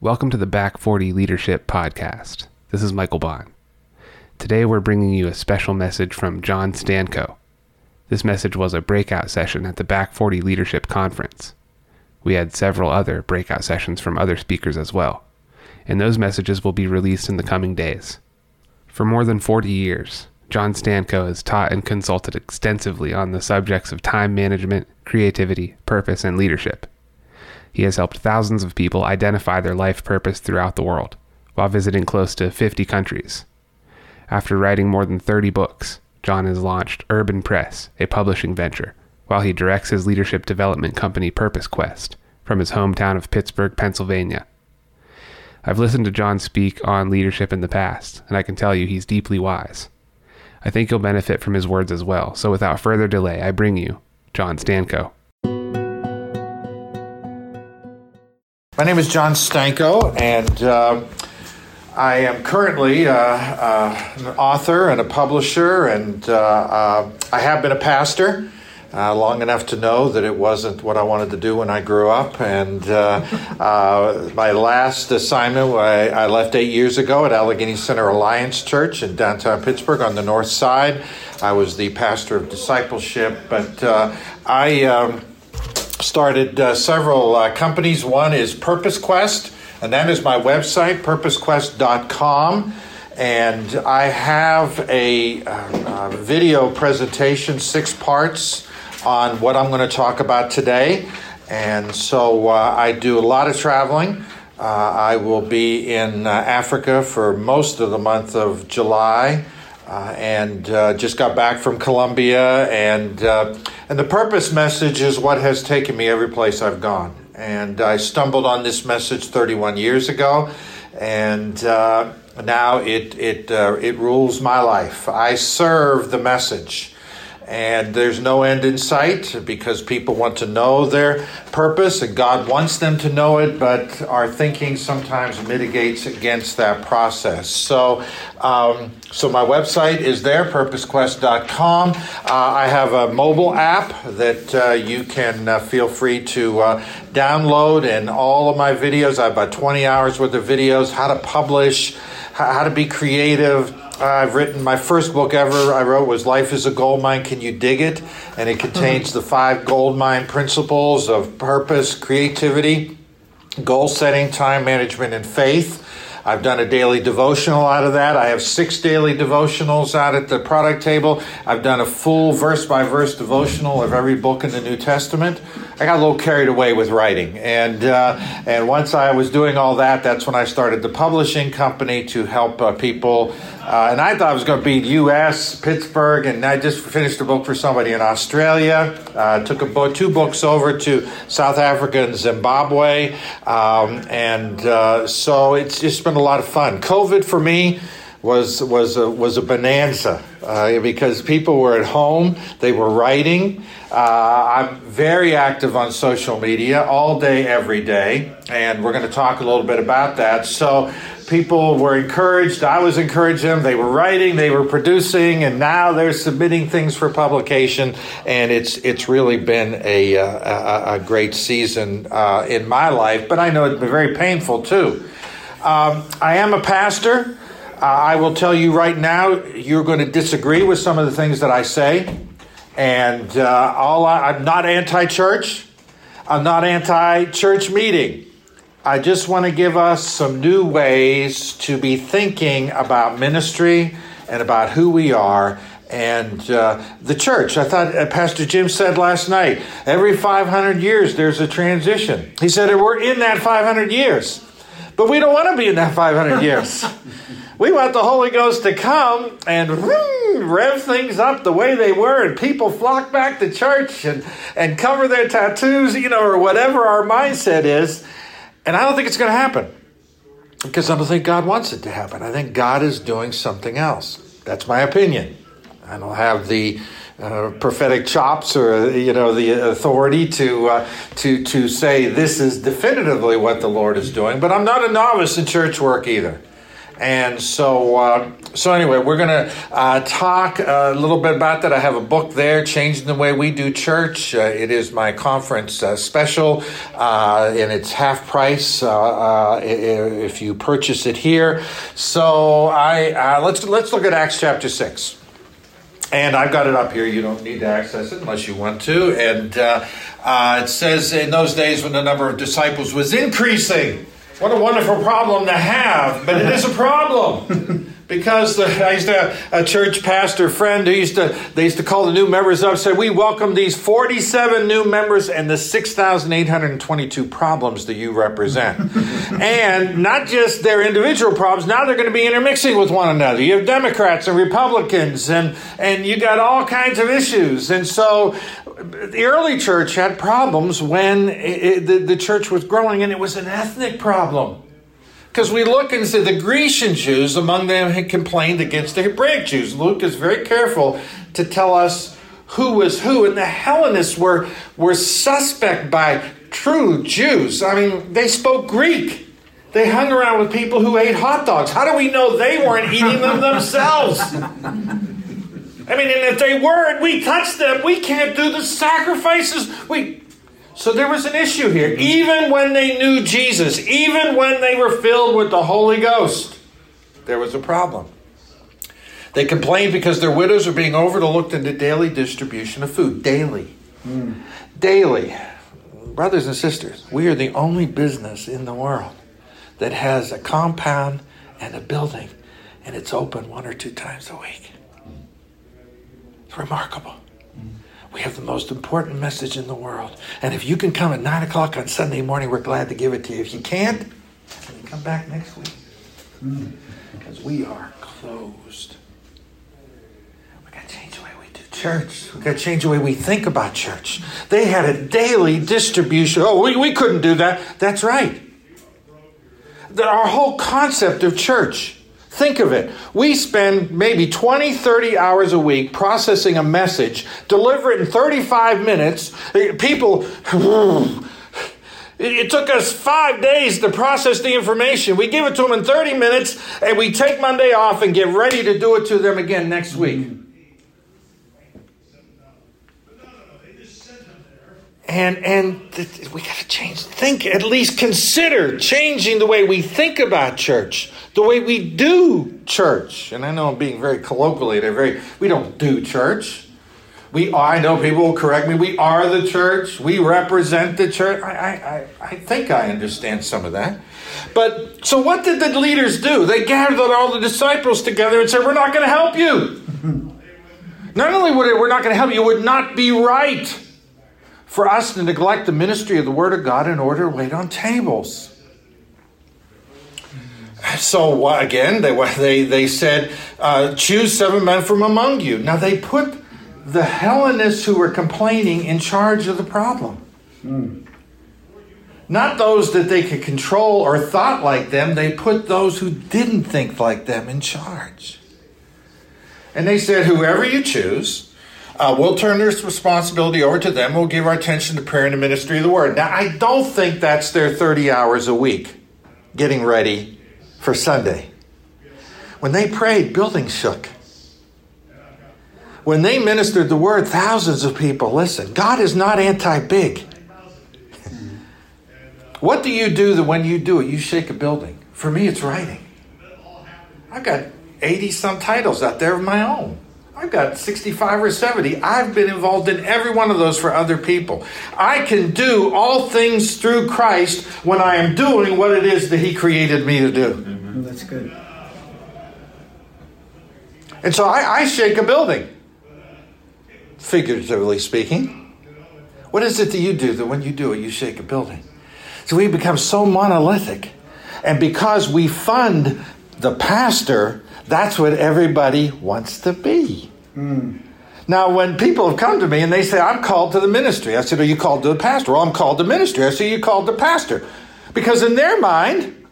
Welcome to the Back 40 Leadership Podcast. This is Michael Bond. Today we're bringing you a special message from John Stanko. This message was a breakout session at the Back 40 Leadership Conference. We had several other breakout sessions from other speakers as well, and those messages will be released in the coming days. For more than 40 years, John Stanko has taught and consulted extensively on the subjects of time management, creativity, purpose, and leadership. He has helped thousands of people identify their life purpose throughout the world, while visiting close to 50 countries. After writing more than 30 books, John has launched Urban Press, a publishing venture, while he directs his leadership development company Purpose Quest from his hometown of Pittsburgh, Pennsylvania. I've listened to John speak on leadership in the past, and I can tell you he's deeply wise. I think you'll benefit from his words as well, so without further delay, I bring you John Stanko. My name is John Stanko, and uh, I am currently uh, uh, an author and a publisher, and uh, uh, I have been a pastor. Uh, long enough to know that it wasn't what I wanted to do when I grew up. And my last assignment, I, I, left eight years ago at Allegheny Center Alliance Church in downtown Pittsburgh on the north side. I was the pastor of discipleship, but I. Um, started uh, several uh, companies. One is Purpose Quest, and that is my website, purposequest.com. And I have a, uh, video presentation, six parts, on what I'm going to talk about today. And so uh, I do a lot of traveling. Uh, I will be in uh, Africa for most of the month of July. Uh, and uh, just got back from Colombia, and uh, and the purpose message is what has taken me every place I've gone. And I stumbled on this message 31 years ago, and uh, now it it uh, it rules my life. I serve the message and there's no end in sight because people want to know their purpose and God wants them to know it, but our thinking sometimes mitigates against that process. So, um, so my website is there, purposequest.com. Uh, I have a mobile app that uh, you can uh, feel free to uh, download, and all of my videos. I have about 20 hours worth of videos, how to publish, how to be creative I've written my first book ever I wrote was Life is a Gold Mine, Can You Dig It? And it contains mm-hmm. the five gold mine principles of purpose, creativity, goal setting, time management, and faith. I've done a daily devotional out of that. I have six daily devotionals out at the product table. I've done a full verse by verse devotional of every book in the New Testament. I got a little carried away with writing, and uh, and once I was doing all that, that's when I started the publishing company to help uh, people. Uh, and I thought it was going to be U.S. Pittsburgh, and I just finished a book for somebody in Australia. Uh, took a two books over to South Africa and Zimbabwe, um, and uh, so it's just been a lot of fun. COVID for me was was a, was a bonanza uh, because people were at home, they were writing. Uh, I'm very active on social media all day, every day, and we're going to talk a little bit about that. So people were encouraged. I was encouraging them. They were writing, they were producing, and now they're submitting things for publication. And it's it's really been a a, a great season uh, in my life. But I know it's been very painful too. Um, I am a pastor. Uh, I will tell you right now, you're going to disagree with some of the things that I say. And uh, all I, I'm not anti church, I'm not anti church meeting. I just want to give us some new ways to be thinking about ministry and about who we are and uh, the church. I thought uh, Pastor Jim said last night every 500 years there's a transition. He said we're in that 500 years, but we don't want to be in that 500 years. we want the Holy Ghost to come and rev things up the way they were, and people flock back to church and, and cover their tattoos, you know, or whatever our mindset is. And I don't think it's going to happen because I don't think God wants it to happen. I think God is doing something else. That's my opinion. I don't have the uh, prophetic chops or you know the authority to uh, to to say this is definitively what the Lord is doing. But I'm not a novice in church work either. And so, uh, so anyway, we're going to uh, talk a little bit about that. I have a book there, Changing the Way We Do Church. Uh, it is my conference uh, special, uh, and it's half price uh, if you purchase it here. So, I let's let's look at Acts chapter six. And I've got it up here. You don't need to access it unless you want to. And it says, in those days when the number of disciples was increasing, what a wonderful problem to have, but it is a problem. because the, I used to have a church pastor friend who used to they used to call the new members up said we welcome these 47 new members and the 6822 problems that you represent. And not just their individual problems now they're going to be intermixing with one another. You have democrats and republicans and and you got all kinds of issues. And so the early church had problems when it, the, the church was growing and it was an ethnic problem because we look and see the Grecian Jews, among them had complained against the Hebraic Jews. Luke is very careful to tell us who was who. And the Hellenists were, were suspect by true Jews. I mean, they spoke Greek. They hung around with people who ate hot dogs. How do we know they weren't eating them themselves? I mean, and if they were and we touched them, we can't do the sacrifices. We so there was an issue here. Even when they knew Jesus, even when they were filled with the Holy Ghost, there was a problem. They complained because their widows were being overlooked in the daily distribution of food. Daily. Mm. Daily. Brothers and sisters, we are the only business in the world that has a compound and a building, and it's open one or two times a week. It's remarkable. We have the most important message in the world. And if you can come at 9 o'clock on Sunday morning, we're glad to give it to you. If you can't, come back next week. Because we are closed. we got to change the way we do church. we got to change the way we think about church. They had a daily distribution. Oh, we, we couldn't do that. That's right. That Our whole concept of church Think of it. We spend maybe 20, 30 hours a week processing a message, deliver it in 35 minutes. Uh, people, it took us five days to process the information. We give it to them in 30 minutes, and we take Monday off and get ready to do it to them again next week. And and th- we got to change think at least consider changing the way we think about church the way we do church. And i know i'm being very colloquially they're very we don't do church. We oh, i know people will correct me. We are the church. We represent the church. I i i think i understand some of that. But so what did the leaders do? They gathered all the disciples together and said we're not going to help you. Not only would it, we're not going to help you it would not be right for us to neglect the ministry of the Word of God in order to wait on tables. So again, they they they said, uh, choose seven men from among you. Now they put the Hellenists who were complaining in charge of the problem. Mm. Not those that they could control or thought like them. They put those who didn't think like them in charge. And they said, whoever you choose, uh, we'll turn this responsibility over to them. We'll give our attention to prayer and the ministry of the word. Now, I don't think that's their 30 hours a week getting ready for Sunday. When they prayed, buildings shook. When they ministered the word, thousands of people listened. God is not anti big. what do you do that when you do it, you shake a building? For me, it's writing. I've got 80 some titles out there of my own. I've got 65 or 70. I've been involved in every one of those for other people. I can do all things through Christ when I am doing what it is that He created me to do. Mm-hmm. That's good. And so I, I shake a building, figuratively speaking. What is it that you do that when you do it, you shake a building? So we become so monolithic. And because we fund the pastor, that's what everybody wants to be. Mm. Now, when people have come to me and they say, I'm called to the ministry, I said, Are you called to the pastor? Well, I'm called to ministry. I said, You called to pastor. Because in their mind,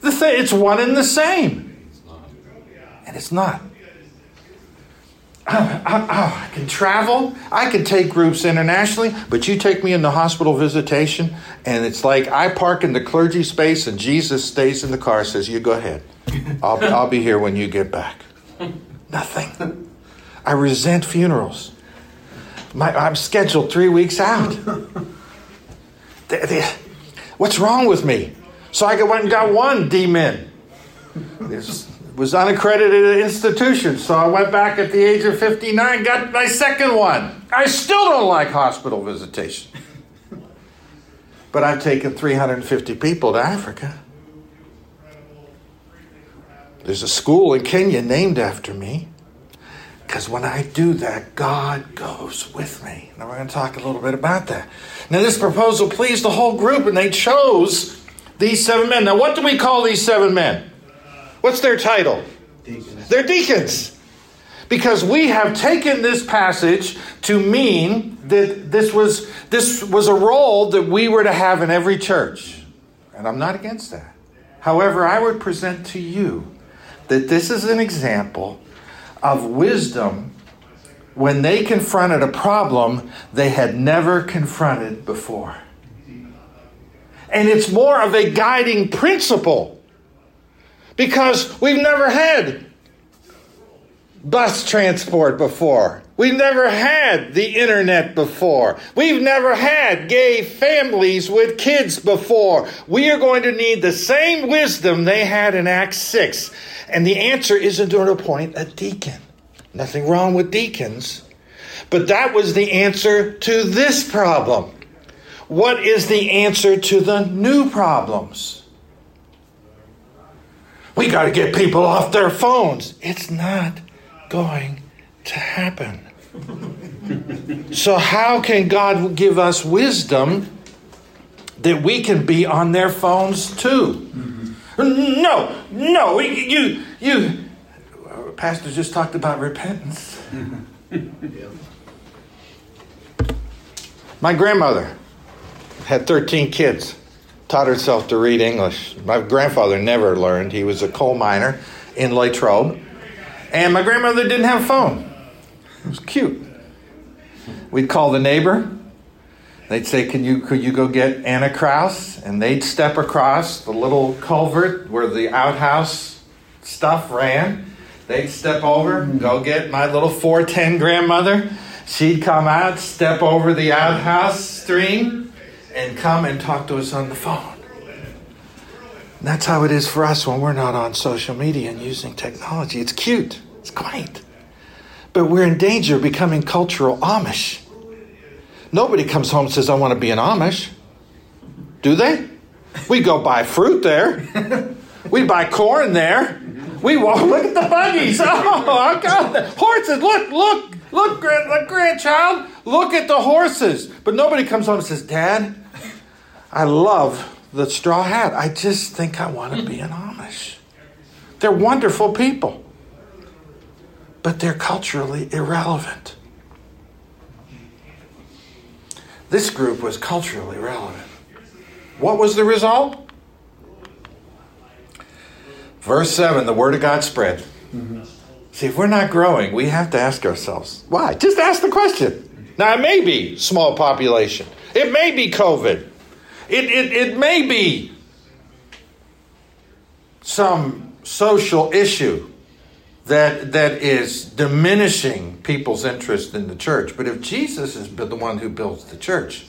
the th- it's one and the same. And it's not. I, I, I, can travel. I can take groups internationally, but you take me in the hospital visitation, and it's like I park in the clergy space, and Jesus stays in the car. Says, "You go ahead." I'll, I'll be here when you get back. Nothing. I resent funerals. My, I'm scheduled three weeks out. What's wrong with me? So I went and got one D-min. This was unaccredited institution, so I went back at the age of 59, got my second one. I still don't like hospital visitation. But I've taken 350 people to Africa. There's a school in Kenya named after me. Because when I do that, God goes with me. Now we're going to talk a little bit about that. Now, this proposal pleased the whole group, and they chose these seven men. Now, what do we call these seven men? What's their title? Deacons. They're deacons. Because we have taken this passage to mean that this was, this was a role that we were to have in every church. And I'm not against that. However, I would present to you that this is an example of wisdom when they confronted a problem they had never confronted before. And it's more of a guiding principle because we've never had bus transport before. We've never had the internet before. We've never had gay families with kids before. We are going to need the same wisdom they had in Acts 6. And the answer isn't to appoint a deacon. Nothing wrong with deacons. But that was the answer to this problem. What is the answer to the new problems? We got to get people off their phones. It's not going to happen. so, how can God give us wisdom that we can be on their phones too? No, no, you, you. Pastor just talked about repentance. My grandmother had 13 kids, taught herself to read English. My grandfather never learned. He was a coal miner in Latrobe. And my grandmother didn't have a phone. It was cute. We'd call the neighbor. They'd say, Can you could you go get Anna Kraus? And they'd step across the little culvert where the outhouse stuff ran. They'd step over, mm-hmm. go get my little 410 grandmother. She'd come out, step over the outhouse stream, and come and talk to us on the phone. And that's how it is for us when we're not on social media and using technology. It's cute, it's quaint. But we're in danger of becoming cultural Amish. Nobody comes home and says, I want to be an Amish. Do they? We go buy fruit there. we buy corn there. We walk, look at the buggies. Oh, God. Horses. Look, look, look, grand, look, grandchild. Look at the horses. But nobody comes home and says, Dad, I love the straw hat. I just think I want to be an Amish. They're wonderful people, but they're culturally irrelevant. This group was culturally relevant. What was the result? Verse 7 the Word of God spread. See, if we're not growing, we have to ask ourselves why? Just ask the question. Now, it may be small population, it may be COVID, it, it, it may be some social issue that, that is diminishing people's interest in the church. But if Jesus is the one who builds the church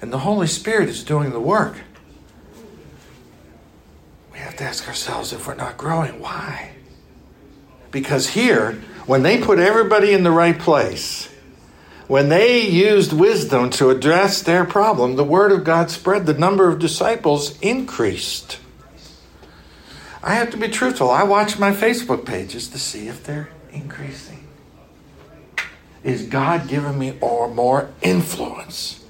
and the Holy Spirit is doing the work, we have to ask ourselves if we're not growing, why? Because here, when they put everybody in the right place, when they used wisdom to address their problem, the word of God spread, the number of disciples increased. I have to be truthful. I watch my Facebook pages to see if they're increasing. Is God giving me or more influence?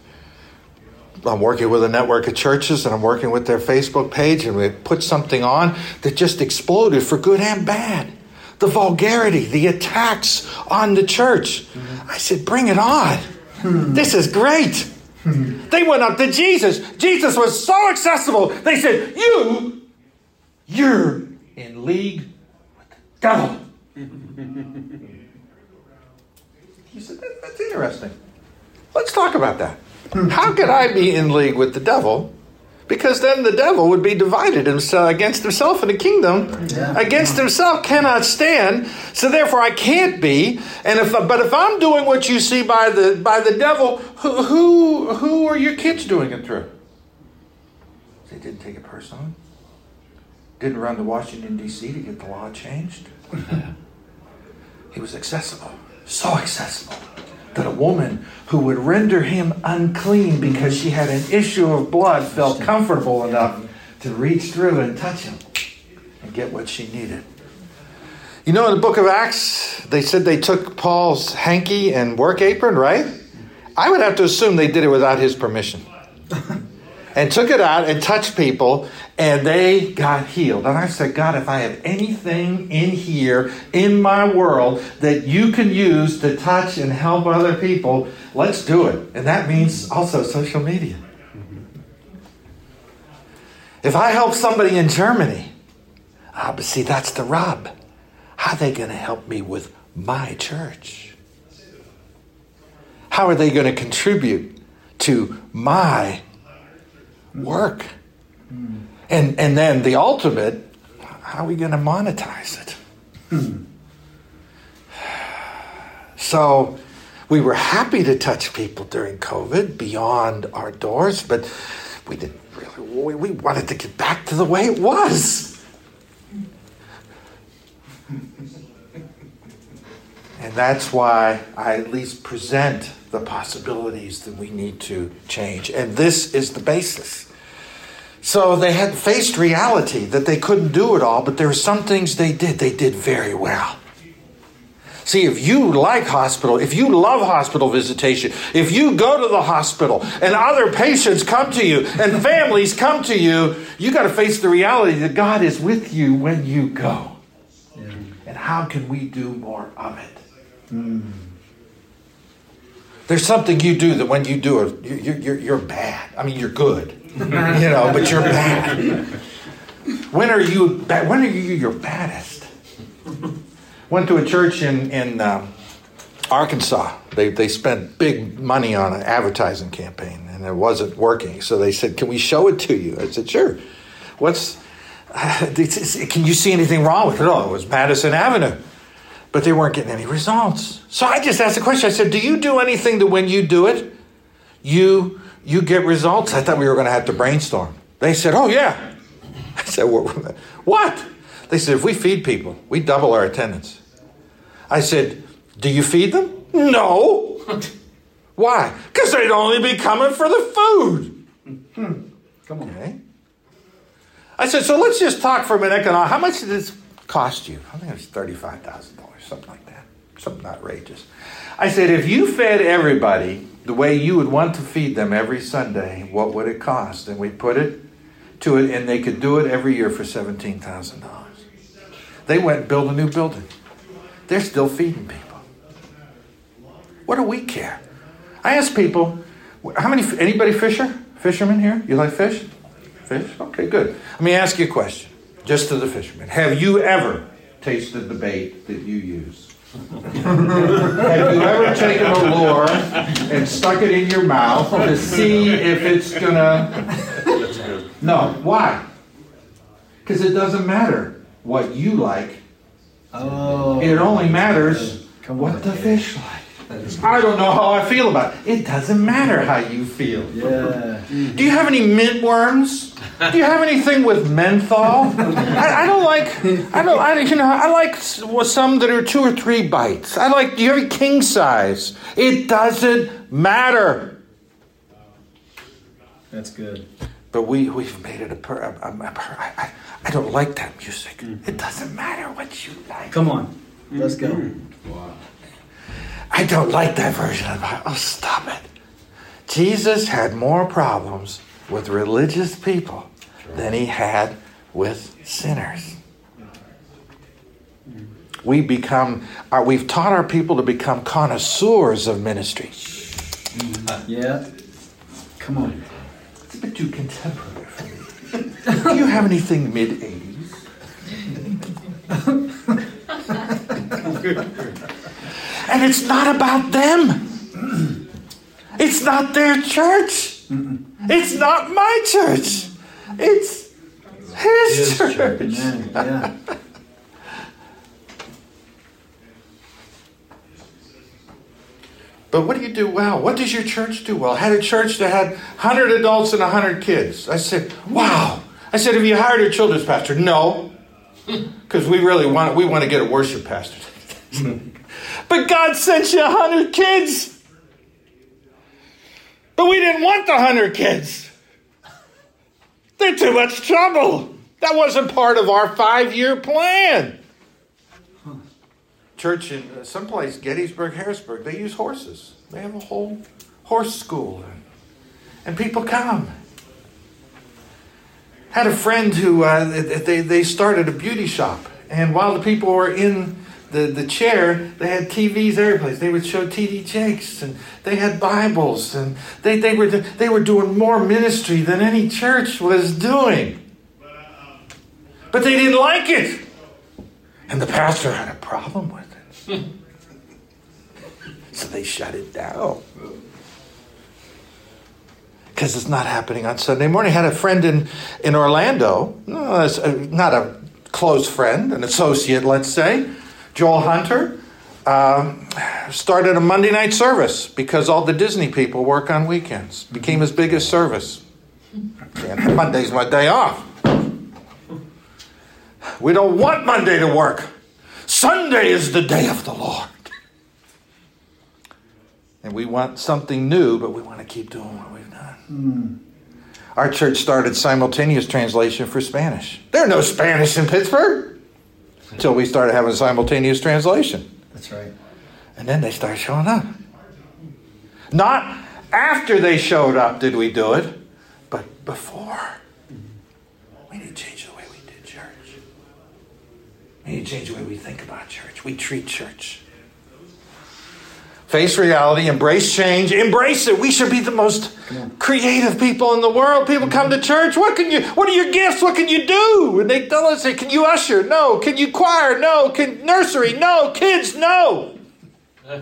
I'm working with a network of churches and I'm working with their Facebook page, and we put something on that just exploded for good and bad. The vulgarity, the attacks on the church. I said, Bring it on. This is great. They went up to Jesus. Jesus was so accessible. They said, You, you're in league with the devil. He said, "That- That's interesting. Let's talk about that. How could I be in league with the devil Because then the devil would be divided himself uh, against himself, and the kingdom yeah. against himself cannot stand. So therefore, I can't be. And if but if I'm doing what you see by the by the devil, who who, who are your kids doing it through? They didn't take it personally. Didn't run to Washington D.C. to get the law changed. he was accessible, so accessible that a woman who would render him unclean because she had an issue of blood felt comfortable enough to reach through and touch him and get what she needed. You know, in the book of Acts, they said they took Paul's hanky and work apron, right? I would have to assume they did it without his permission. and took it out and touched people, and they got healed. And I said, God, if I have anything in here, in my world, that you can use to touch and help other people, let's do it. And that means also social media. If I help somebody in Germany, ah, but see, that's the rub. How are they going to help me with my church? How are they going to contribute to my work. And, and then the ultimate, how are we going to monetize it? So we were happy to touch people during COVID beyond our doors, but we didn't really, we wanted to get back to the way it was. And that's why I at least present the possibilities that we need to change. And this is the basis. So they had faced reality that they couldn't do it all, but there were some things they did, they did very well. See, if you like hospital, if you love hospital visitation, if you go to the hospital and other patients come to you and families come to you, you got to face the reality that God is with you when you go. Yeah. And how can we do more of it? Mm. There's something you do that when you do it, you're, you're, you're bad. I mean, you're good you know, but you're bad. When are you bad? When are you your baddest? Went to a church in in um, Arkansas. They they spent big money on an advertising campaign, and it wasn't working. So they said, "Can we show it to you?" I said, "Sure." What's can you see anything wrong with it? Oh, it was Madison Avenue. But they weren't getting any results. So I just asked the question. I said, Do you do anything that when you do it, you you get results. I thought we were going to have to brainstorm. They said, oh, yeah. I said, what? They said, if we feed people, we double our attendance. I said, do you feed them? No. Why? Because they'd only be coming for the food. Hmm. Come on. Okay. I said, so let's just talk for a minute. And how much this cost you? I think it was $35,000, something like that. Something outrageous. I said, if you fed everybody the way you would want to feed them every Sunday, what would it cost? And we put it to it, and they could do it every year for $17,000. They went and built a new building. They're still feeding people. What do we care? I ask people, how many, anybody fisher? Fishermen here? You like fish? Fish? Okay, good. Let me ask you a question, just to the fishermen. Have you ever tasted the bait that you use? Have you ever taken a lure and stuck it in your mouth to see if it's gonna? No. Why? Because it doesn't matter what you like. Oh. It only matters what the fish like. I don't know how I feel about it. It doesn't matter how you feel. Yeah. Do you have any mint worms? Do you have anything with menthol? I, I, don't like. I don't. I you know. I like some that are two or three bites. I like. Do you have a king size? It doesn't matter. That's good. But we we've made it a. Per, a, a, a per, I, I don't like that music. Mm-hmm. It doesn't matter what you like. Come on, let's go. Mm-hmm. Wow. I don't like that version of the Bible. Oh, stop it. Jesus had more problems with religious people than he had with sinners. We become, uh, we've taught our people to become connoisseurs of ministry. Yeah. Come on. It's a bit too contemporary for me. Do you have anything mid 80s? And it's not about them. It's not their church. It's not my church. It's his, His church. church. Yeah. But what do you do well? What does your church do well? I had a church that had 100 adults and 100 kids. I said, wow. I said, have you hired a children's pastor? No. Because we really want, we want to get a worship pastor. but God sent you a 100 kids. But we didn't want the 100 kids. They're too much trouble. That wasn't part of our five year plan. Church in uh, someplace, Gettysburg, Harrisburg, they use horses. They have a whole horse school. And, and people come. Had a friend who, uh, they, they started a beauty shop. And while the people were in the, the chair, they had TVs every place. They would show TD Jakes and they had Bibles and they, they, were, they were doing more ministry than any church was doing. But they didn't like it. And the pastor had a problem with it. so they shut it down. Because it's not happening on Sunday morning. I had a friend in, in Orlando, no, uh, not a close friend, an associate, let's say, Joel Hunter, um, started a Monday night service because all the Disney people work on weekends. Became his biggest service. And Monday's my day off. We don't want Monday to work. Sunday is the day of the Lord. And we want something new, but we want to keep doing what we've done. Mm. Our church started simultaneous translation for Spanish. There are no Spanish in Pittsburgh until we started having simultaneous translation. That's right. And then they started showing up. Not after they showed up did we do it, but before. We need to change the way we do church. We need to change the way we think about church. We treat church. Face reality, embrace change, embrace it. We should be the most creative people in the world. People come to church. What can you what are your gifts? What can you do? And they tell us, say, can you usher? No. Can you choir? No. Can nursery? No. Kids? No.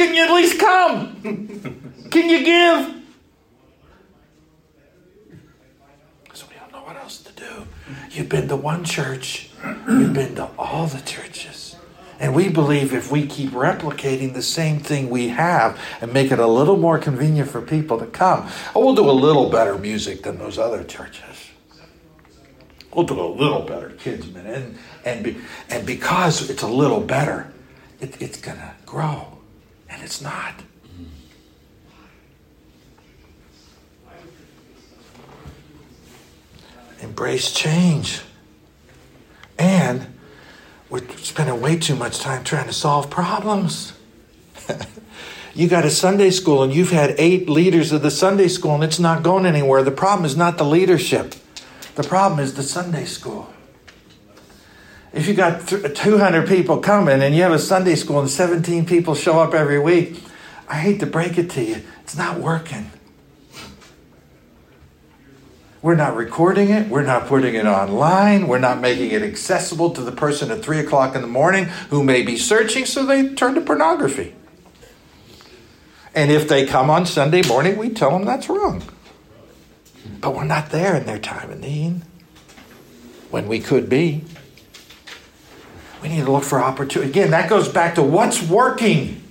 Can you at least come? Can you give? So we don't know what else to do. You've been to one church, you've been to all the churches. And we believe if we keep replicating the same thing we have and make it a little more convenient for people to come, oh, we'll do a little better music than those other churches. We'll do a little better kids minute, and and be, and because it's a little better, it, it's gonna grow, and it's not. Embrace change, and we're spending way too much time trying to solve problems. you got a Sunday school, and you've had eight leaders of the Sunday school, and it's not going anywhere. The problem is not the leadership. The problem is the Sunday school. If you got 200 people coming and you have a Sunday school and 17 people show up every week, I hate to break it to you, it's not working. We're not recording it. We're not putting it online. We're not making it accessible to the person at 3 o'clock in the morning who may be searching, so they turn to pornography. And if they come on Sunday morning, we tell them that's wrong. But we're not there in their time of need when we could be. We need to look for opportunity. Again, that goes back to what's working.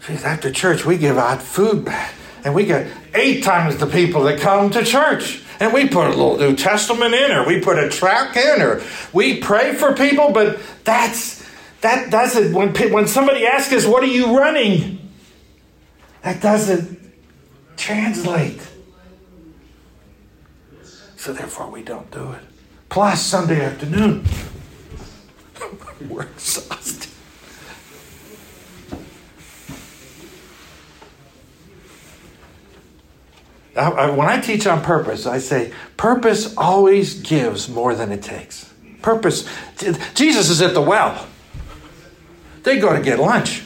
See, after church, we give out food back, and we get eight times the people that come to church. And we put a little New Testament in, or we put a track in, or we pray for people. But that's that doesn't when when somebody asks us, "What are you running?" That doesn't translate. So therefore, we don't do it. Plus, Sunday afternoon, exhausted. I, I, when I teach on purpose, I say purpose always gives more than it takes. Purpose. Jesus is at the well. They go to get lunch.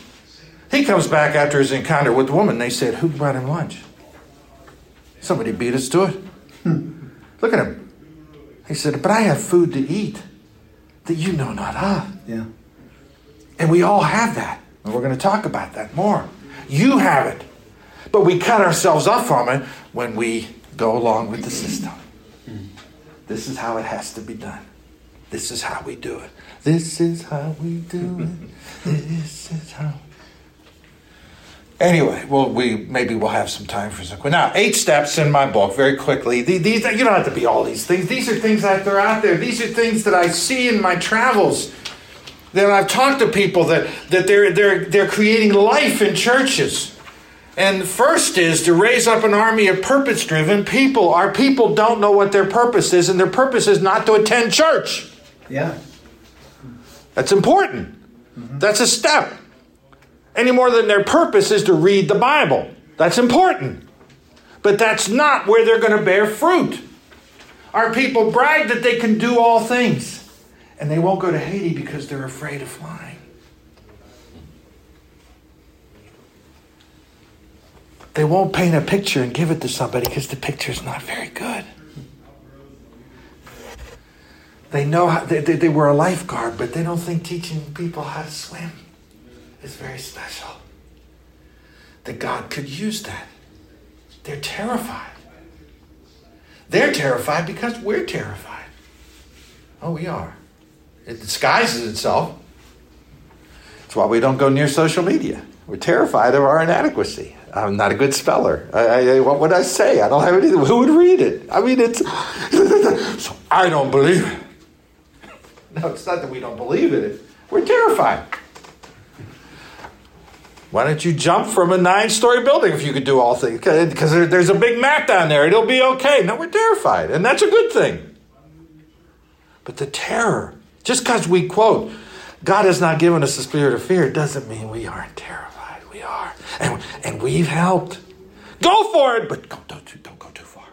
He comes back after his encounter with the woman. They said, Who brought him lunch? Somebody beat us to it. Look at him. He said, But I have food to eat that you know not of. Yeah. And we all have that. And we're going to talk about that more. You have it. But we cut ourselves off from it when we go along with the system. This is how it has to be done. This is how we do it. This is how we do it. This is how. Anyway, well, we maybe we'll have some time for some. Now, eight steps in my book, very quickly. These you don't have to be all these things. These are things that are out there. These are things that I see in my travels. That I've talked to people that that they're they're they're creating life in churches. And the first is to raise up an army of purpose driven people. Our people don't know what their purpose is, and their purpose is not to attend church. Yeah. That's important. Mm-hmm. That's a step any more than their purpose is to read the Bible. That's important. But that's not where they're going to bear fruit. Our people brag that they can do all things, and they won't go to Haiti because they're afraid of flying. They won't paint a picture and give it to somebody because the picture is not very good. They know how, they, they, they were a lifeguard, but they don't think teaching people how to swim is very special. That God could use that. They're terrified. They're terrified because we're terrified. Oh, we are. It disguises itself. That's why we don't go near social media. We're terrified of our inadequacy. I'm not a good speller. I, I, what would I say? I don't have anything. Who would read it? I mean, it's. so I don't believe it. No, it's not that we don't believe in it. We're terrified. Why don't you jump from a nine story building if you could do all things? Because there's a big mat down there. It'll be okay. No, we're terrified. And that's a good thing. But the terror, just because we quote, God has not given us the spirit of fear, doesn't mean we aren't terrified. And we've helped. Go for it, but don't, don't, don't go too far.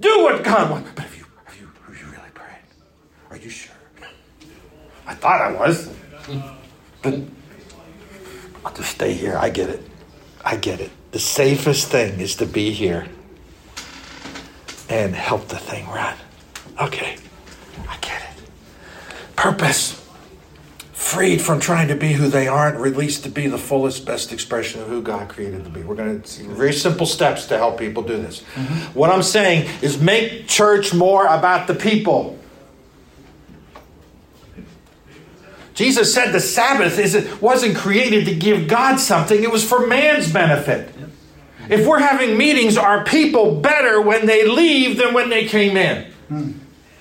Do what God wants. But have you, have you, have you really prayed? Are you sure? I thought I was. But I'll just stay here. I get it. I get it. The safest thing is to be here and help the thing run. Okay, I get it. Purpose. Freed from trying to be who they aren't, released to be the fullest, best expression of who God created to be. We're going to see very simple steps to help people do this. Mm-hmm. What I'm saying is make church more about the people. Jesus said the Sabbath is, wasn't created to give God something, it was for man's benefit. If we're having meetings, are people better when they leave than when they came in? Hmm.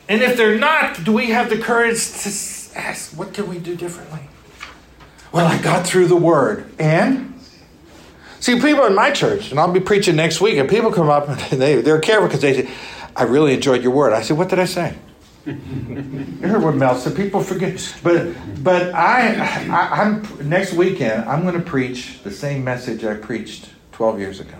And if they're not, do we have the courage to ask, what can we do differently? Well, I got through the word. And? See, people in my church, and I'll be preaching next week, and people come up and they, they're careful because they say, I really enjoyed your word. I said, What did I say? you heard what Mel said. People forget, but but I, I am next weekend. I'm going to preach the same message I preached 12 years ago.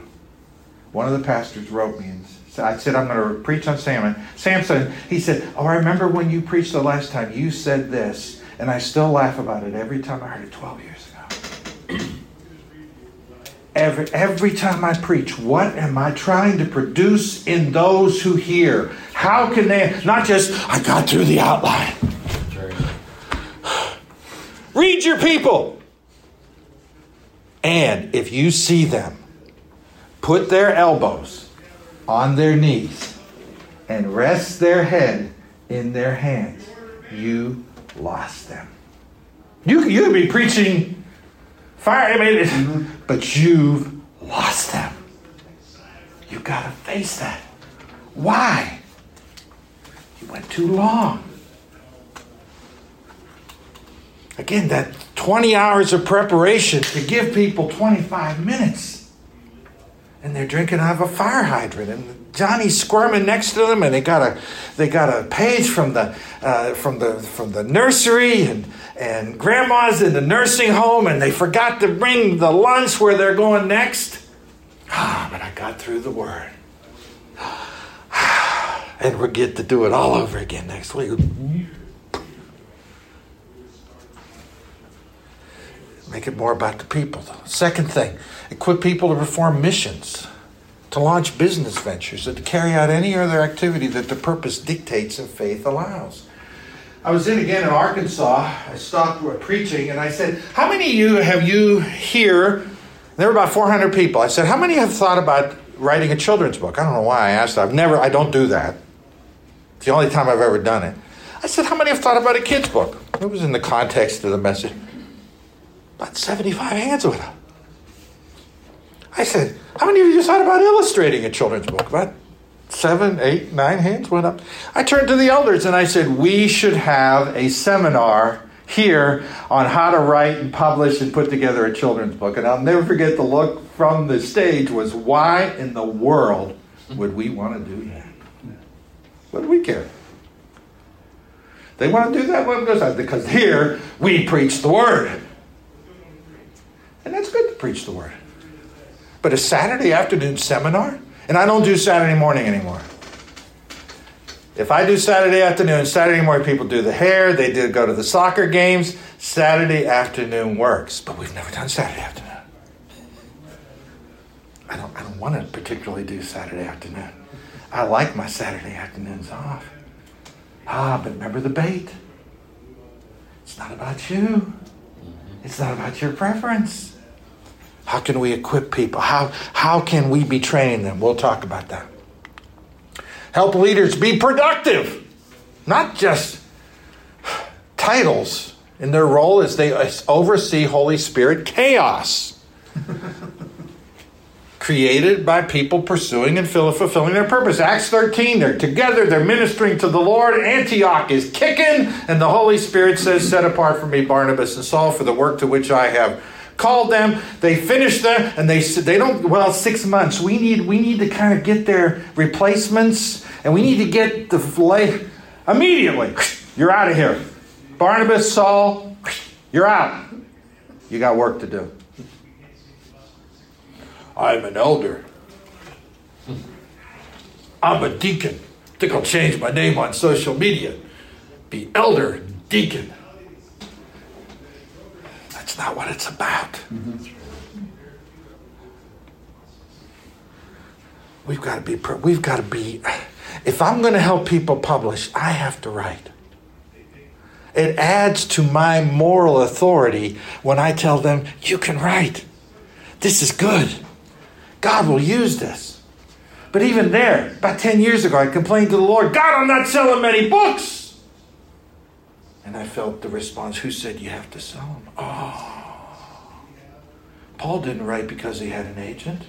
One of the pastors wrote me and said, I said I'm going to preach on Samson. Samson. He said, "Oh, I remember when you preached the last time. You said this, and I still laugh about it every time I heard it 12 years ago." Every, every time I preach, what am I trying to produce in those who hear? How can they, not just, I got through the outline. Read your people. And if you see them, put their elbows on their knees and rest their head in their hands, you lost them. You, you could be preaching fire. I mean, mm-hmm. but you've lost them. You got to face that. Why? You went too long. Again, that 20 hours of preparation to give people 25 minutes. And they're drinking out of a fire hydrant. And Johnny's squirming next to them, and they got a they got a page from the uh, from the from the nursery, and and grandma's in the nursing home and they forgot to bring the lunch where they're going next. Ah, but I got through the word. And we'll get to do it all over again next week. Make it more about the people. Second thing, equip people to perform missions, to launch business ventures, and to carry out any other activity that the purpose dictates and faith allows. I was in again in Arkansas. I stopped preaching and I said, How many of you have you here There were about 400 people. I said, How many have thought about writing a children's book? I don't know why I asked. that. I've never, I don't do that. It's the only time I've ever done it. I said, How many have thought about a kid's book? It was in the context of the message. About 75 hands went up. I said, How many of you thought about illustrating a children's book? About seven, eight, nine hands went up. I turned to the elders and I said, We should have a seminar here on how to write and publish and put together a children's book. And I'll never forget the look from the stage was, Why in the world would we want to do that? What do we care? They want to do that? Well, because, because here we preach the word. And that's good to preach the word. But a Saturday afternoon seminar? And I don't do Saturday morning anymore. If I do Saturday afternoon, Saturday morning people do the hair, they do go to the soccer games. Saturday afternoon works, but we've never done Saturday afternoon. I don't, I don't want to particularly do Saturday afternoon. I like my Saturday afternoons off. Ah, but remember the bait. It's not about you. It's not about your preference. How can we equip people? How, how can we be training them? We'll talk about that. Help leaders be productive, not just titles in their role as they oversee Holy Spirit chaos. Created by people pursuing and fulfilling their purpose. Acts 13, they're together, they're ministering to the Lord. Antioch is kicking, and the Holy Spirit says, Set apart for me Barnabas and Saul for the work to which I have called them. They finished them, and they said they don't. Well, six months. We need we need to kind of get their replacements, and we need to get the lay immediately. You're out of here, Barnabas, Saul. You're out. You got work to do. I'm an elder. I'm a deacon. I think I'll change my name on social media. Be elder deacon That's not what it's about. Mm-hmm. We've got to be, we've got to be, if I'm going to help people publish, I have to write. It adds to my moral authority when I tell them, you can write. This is good. God will use this. But even there, about 10 years ago, I complained to the Lord, God, I'm not selling many books. And I felt the response, Who said you have to sell them? Oh. Paul didn't write because he had an agent.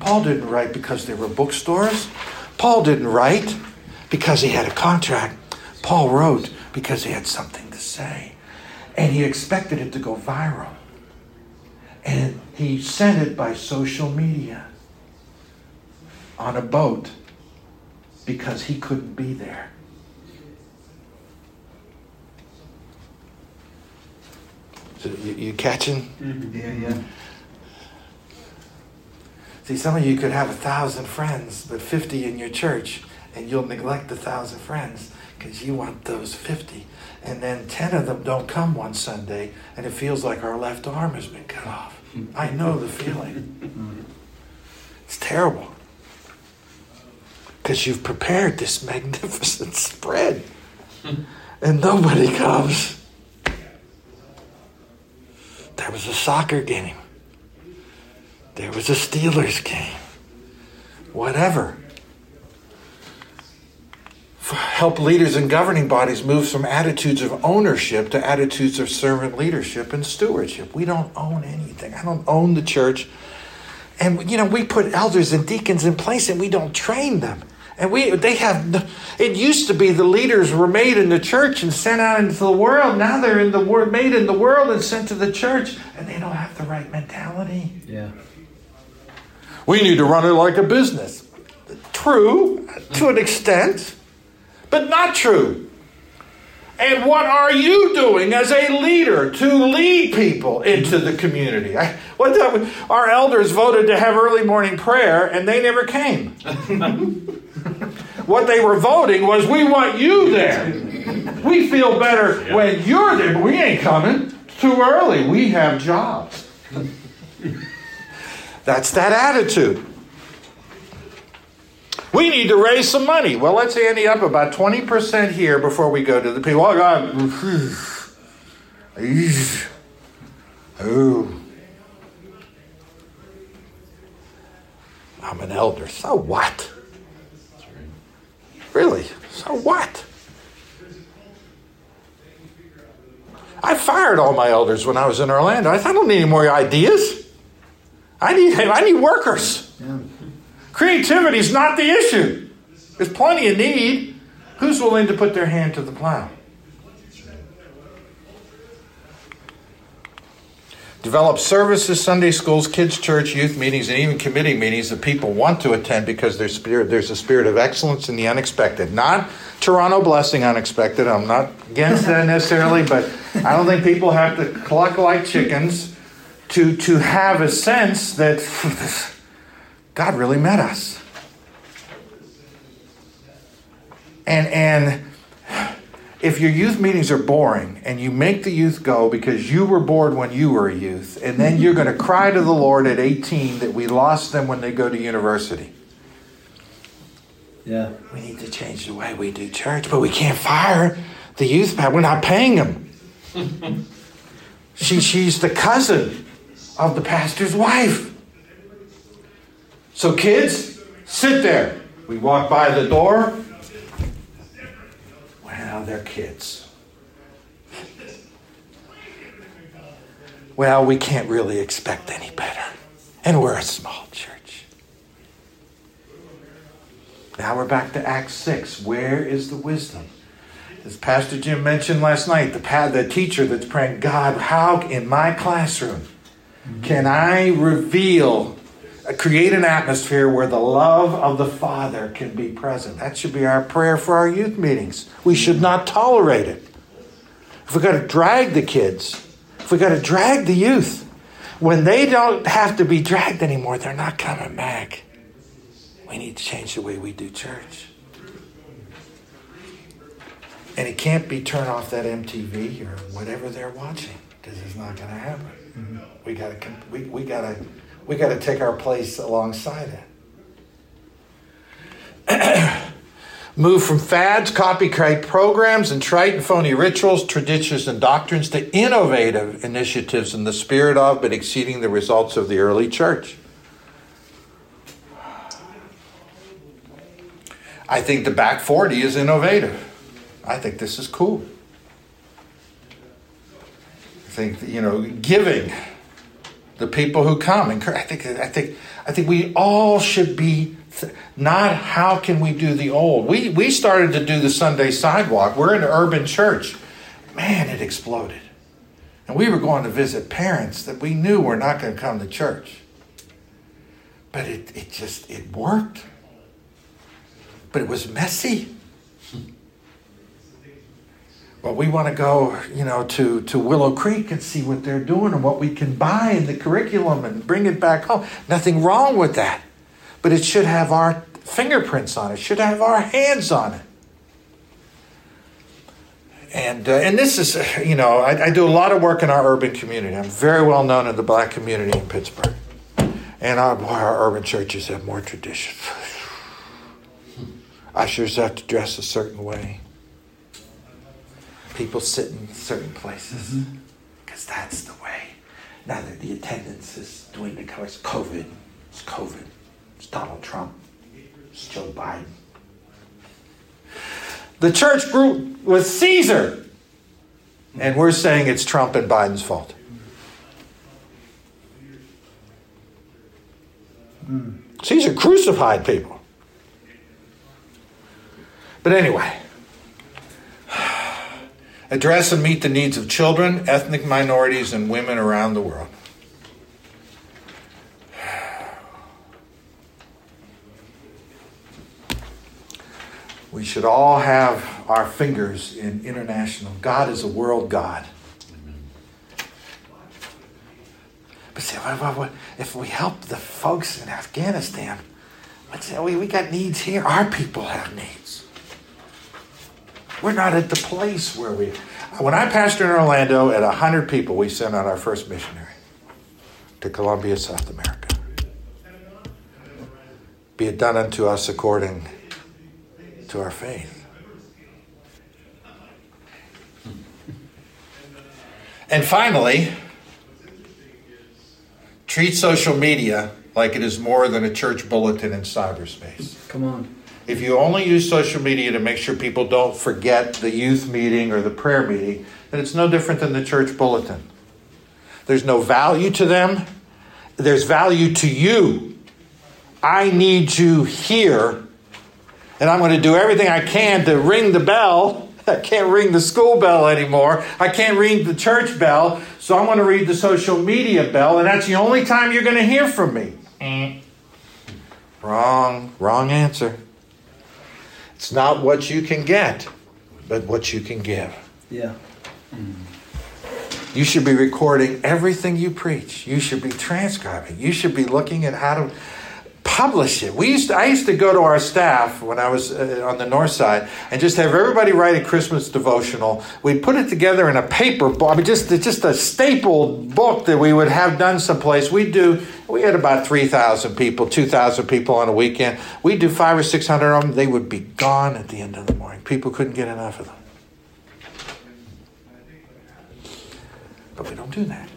Paul didn't write because there were bookstores. Paul didn't write because he had a contract. Paul wrote because he had something to say. And he expected it to go viral. And he sent it by social media on a boat because he couldn't be there. So you, you catching? Mm-hmm. Yeah, yeah. See, some of you could have a thousand friends, but 50 in your church, and you'll neglect the thousand friends because you want those 50. And then 10 of them don't come one Sunday, and it feels like our left arm has been cut off. I know the feeling. It's terrible. Because you've prepared this magnificent spread, and nobody comes. There was a soccer game. There was a Steelers game. Whatever. Help leaders and governing bodies move from attitudes of ownership to attitudes of servant leadership and stewardship. We don't own anything. I don't own the church. And, you know, we put elders and deacons in place and we don't train them. And we, they have, it used to be the leaders were made in the church and sent out into the world. Now they're in the world, made in the world and sent to the church, and they don't have the right mentality. Yeah. We need to run it like a business. True, to an extent, but not true. And what are you doing as a leader to lead people into the community? I, what the, our elders voted to have early morning prayer, and they never came. what they were voting was, we want you there. We feel better yep. when you're there, but we ain't coming. too early. We have jobs. That's that attitude. We need to raise some money. Well, let's ante up about 20% here before we go to the people. Oh, God. Oh. I'm an elder. So what? Really? So what? I fired all my elders when I was in Orlando. I thought I don't need any more ideas. I need I need workers. Yeah. Creativity is not the issue. There's plenty of need. Who's willing to put their hand to the plow? Develop services, Sunday schools, kids' church, youth meetings, and even committee meetings that people want to attend because there's, spirit, there's a spirit of excellence in the unexpected. Not Toronto blessing unexpected. I'm not against that necessarily, but I don't think people have to cluck like chickens to, to have a sense that God really met us. And, and if your youth meetings are boring and you make the youth go because you were bored when you were a youth, and then you're going to cry to the Lord at 18 that we lost them when they go to university. Yeah. We need to change the way we do church, but we can't fire the youth pastor. We're not paying them. she, she's the cousin of the pastor's wife. So, kids, sit there. We walk by the door. Well, they're kids. Well, we can't really expect any better. And we're a small church. Now we're back to Acts 6. Where is the wisdom? As Pastor Jim mentioned last night, the, the teacher that's praying, God, how in my classroom can I reveal, create an atmosphere where the love of the Father can be present? That should be our prayer for our youth meetings. We should not tolerate it. If we got to drag the kids, if we got to drag the youth, when they don't have to be dragged anymore, they're not coming back. We need to change the way we do church. And it can't be turn off that MTV or whatever they're watching because it's not going to happen. Mm-hmm. We got to we, we got to we got to take our place alongside it. Move from fads, copycat programs, and trite and phony rituals, traditions, and doctrines to innovative initiatives in the spirit of but exceeding the results of the early church. I think the back 40 is innovative. I think this is cool I think you know giving the people who come and I think I think I think we all should be not how can we do the old. We we started to do the Sunday sidewalk. We're in an urban church. Man, it exploded. And we were going to visit parents that we knew were not going to come to church. But it, it just it worked. But it was messy. Well, we want to go, you know, to, to Willow Creek and see what they're doing and what we can buy in the curriculum and bring it back home. Nothing wrong with that. But it should have our fingerprints on it, it should have our hands on it. And, uh, and this is, you know, I, I do a lot of work in our urban community. I'm very well known in the black community in Pittsburgh. And our, our urban churches have more tradition. Ushers have to dress a certain way people sit in certain places because mm-hmm. that's the way. Now that the attendance is dwindling, it's COVID, it's COVID, it's Donald Trump, it's Joe Biden. The church grew with Caesar, and we're saying it's Trump and Biden's fault. Mm. Caesar crucified people. But anyway, address and meet the needs of children, ethnic minorities, and women around the world. We should all have our fingers in international. God is a world God. But see, if we help the folks in Afghanistan, we, we got needs here. Our people have needs. We're not at the place where we. When I pastored in Orlando, at 100 people, we sent out our first missionary to Colombia, South America. Be it done unto us according to our faith. And finally, treat social media like it is more than a church bulletin in cyberspace. Come on. If you only use social media to make sure people don't forget the youth meeting or the prayer meeting, then it's no different than the church bulletin. There's no value to them, there's value to you. I need you here, and I'm going to do everything I can to ring the bell. I can't ring the school bell anymore. I can't ring the church bell, so I'm going to read the social media bell, and that's the only time you're going to hear from me. Mm. Wrong, wrong answer. It's not what you can get, but what you can give. Yeah. You should be recording everything you preach. You should be transcribing. You should be looking at how to publish it. We used to, I used to go to our staff when I was uh, on the north side and just have everybody write a Christmas devotional. We'd put it together in a paper. I mean, just just a stapled book that we would have done someplace. We'd do. We had about three thousand people, two thousand people on a weekend. We'd do five or six hundred of them. They would be gone at the end of the morning. People couldn't get enough of them. But we don't do that.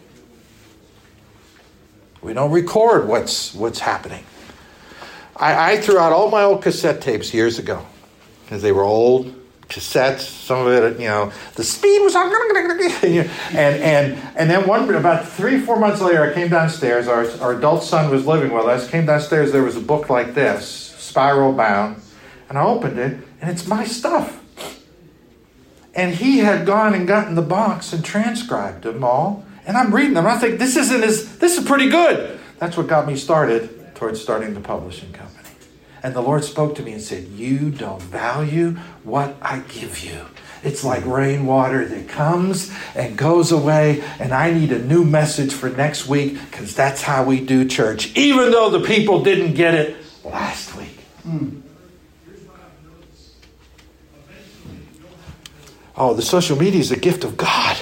We don't record what's what's happening. I, I threw out all my old cassette tapes years ago because they were old cassettes. Some of it, you know, the speed was on, and and and then one about three four months later, I came downstairs. Our our adult son was living with us. Came downstairs. There was a book like this, spiral bound, and I opened it, and it's my stuff. And he had gone and gotten the box and transcribed them all. And I'm reading them. I think this isn't as this is pretty good. That's what got me started towards starting the publishing company. And the Lord spoke to me and said, You don't value what I give you. It's like hmm. rainwater that comes and goes away, and I need a new message for next week because that's how we do church, even though the people didn't get it last week. Hmm. Oh, the social media is a gift of God.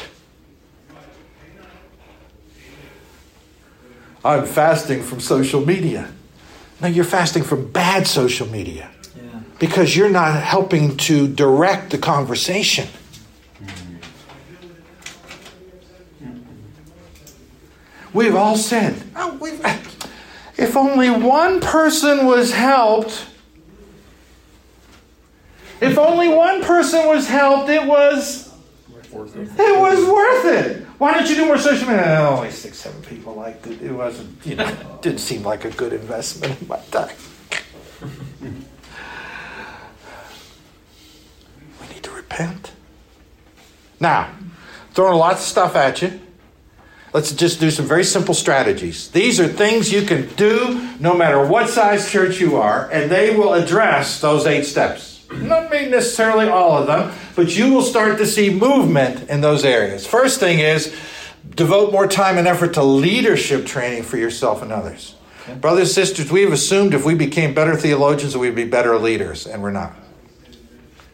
I'm fasting from social media. No, you're fasting from bad social media Yeah. because you're not helping to direct the conversation. Mm-hmm. We've all said, oh, we've, if only one person was helped, if only one person was helped, it was it was worth it. Why don't you do more social media? Oh, only six, seven people liked it. It wasn't, you know, didn't seem like a good investment in my time. we need to repent. Now, throwing lots of stuff at you. Let's just do some very simple strategies. These are things you can do no matter what size church you are, and they will address those eight steps. Not mean necessarily all of them, but you will start to see movement in those areas. First thing is devote more time and effort to leadership training for yourself and others. Brothers and sisters, we have assumed if we became better theologians that we'd be better leaders, and we're not.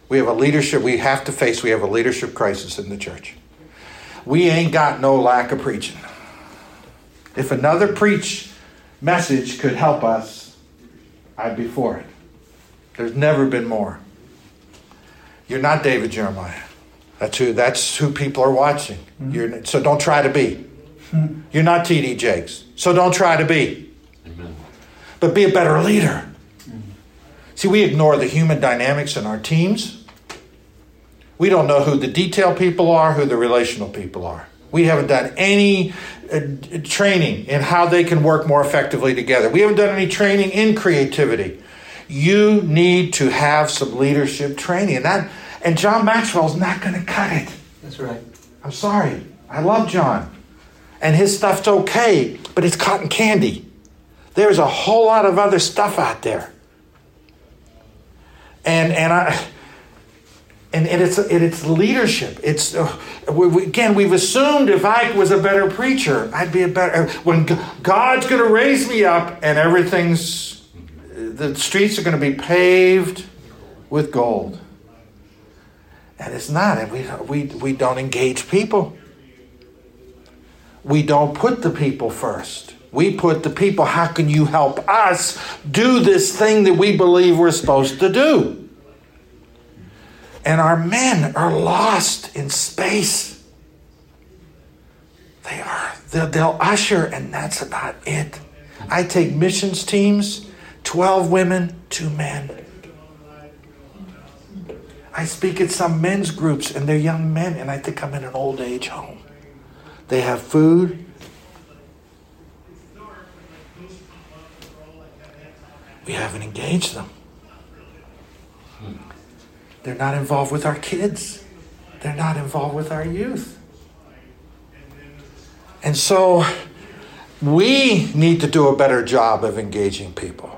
We have a leadership we have to face, we have a leadership crisis in the church. We ain't got no lack of preaching. If another preach message could help us, I'd be for it. There's never been more. You're not David Jeremiah. That's who that's who people are watching. Mm-hmm. You're, so don't try to be. Mm-hmm. You're not TD Jakes. So don't try to be. But be a better leader. Mm-hmm. See, we ignore the human dynamics in our teams. We don't know who the detail people are, who the relational people are. We haven't done any uh, training in how they can work more effectively together. We haven't done any training in creativity. You need to have some leadership training. And that and John Maxwell's not going to cut it. That's right. I'm sorry. I love John. And his stuff's okay, but it's cotton candy. There's a whole lot of other stuff out there. And and I and, and it's and it's leadership. It's uh, we, we- again we've assumed if I was a better preacher, I'd be a better. When God's going to raise me up and everything's the streets are going to be paved with gold, and it's not. And we we we don't engage people. We don't put the people first. We put the people. How can you help us do this thing that we believe we're supposed to do? And our men are lost in space. They are. They'll, they'll usher, and that's about it. I take missions teams, 12 women, 2 men. I speak at some men's groups and they're young men, and I think I'm in an old age home. They have food. We haven't engaged them. They're not involved with our kids. They're not involved with our youth. And so we need to do a better job of engaging people.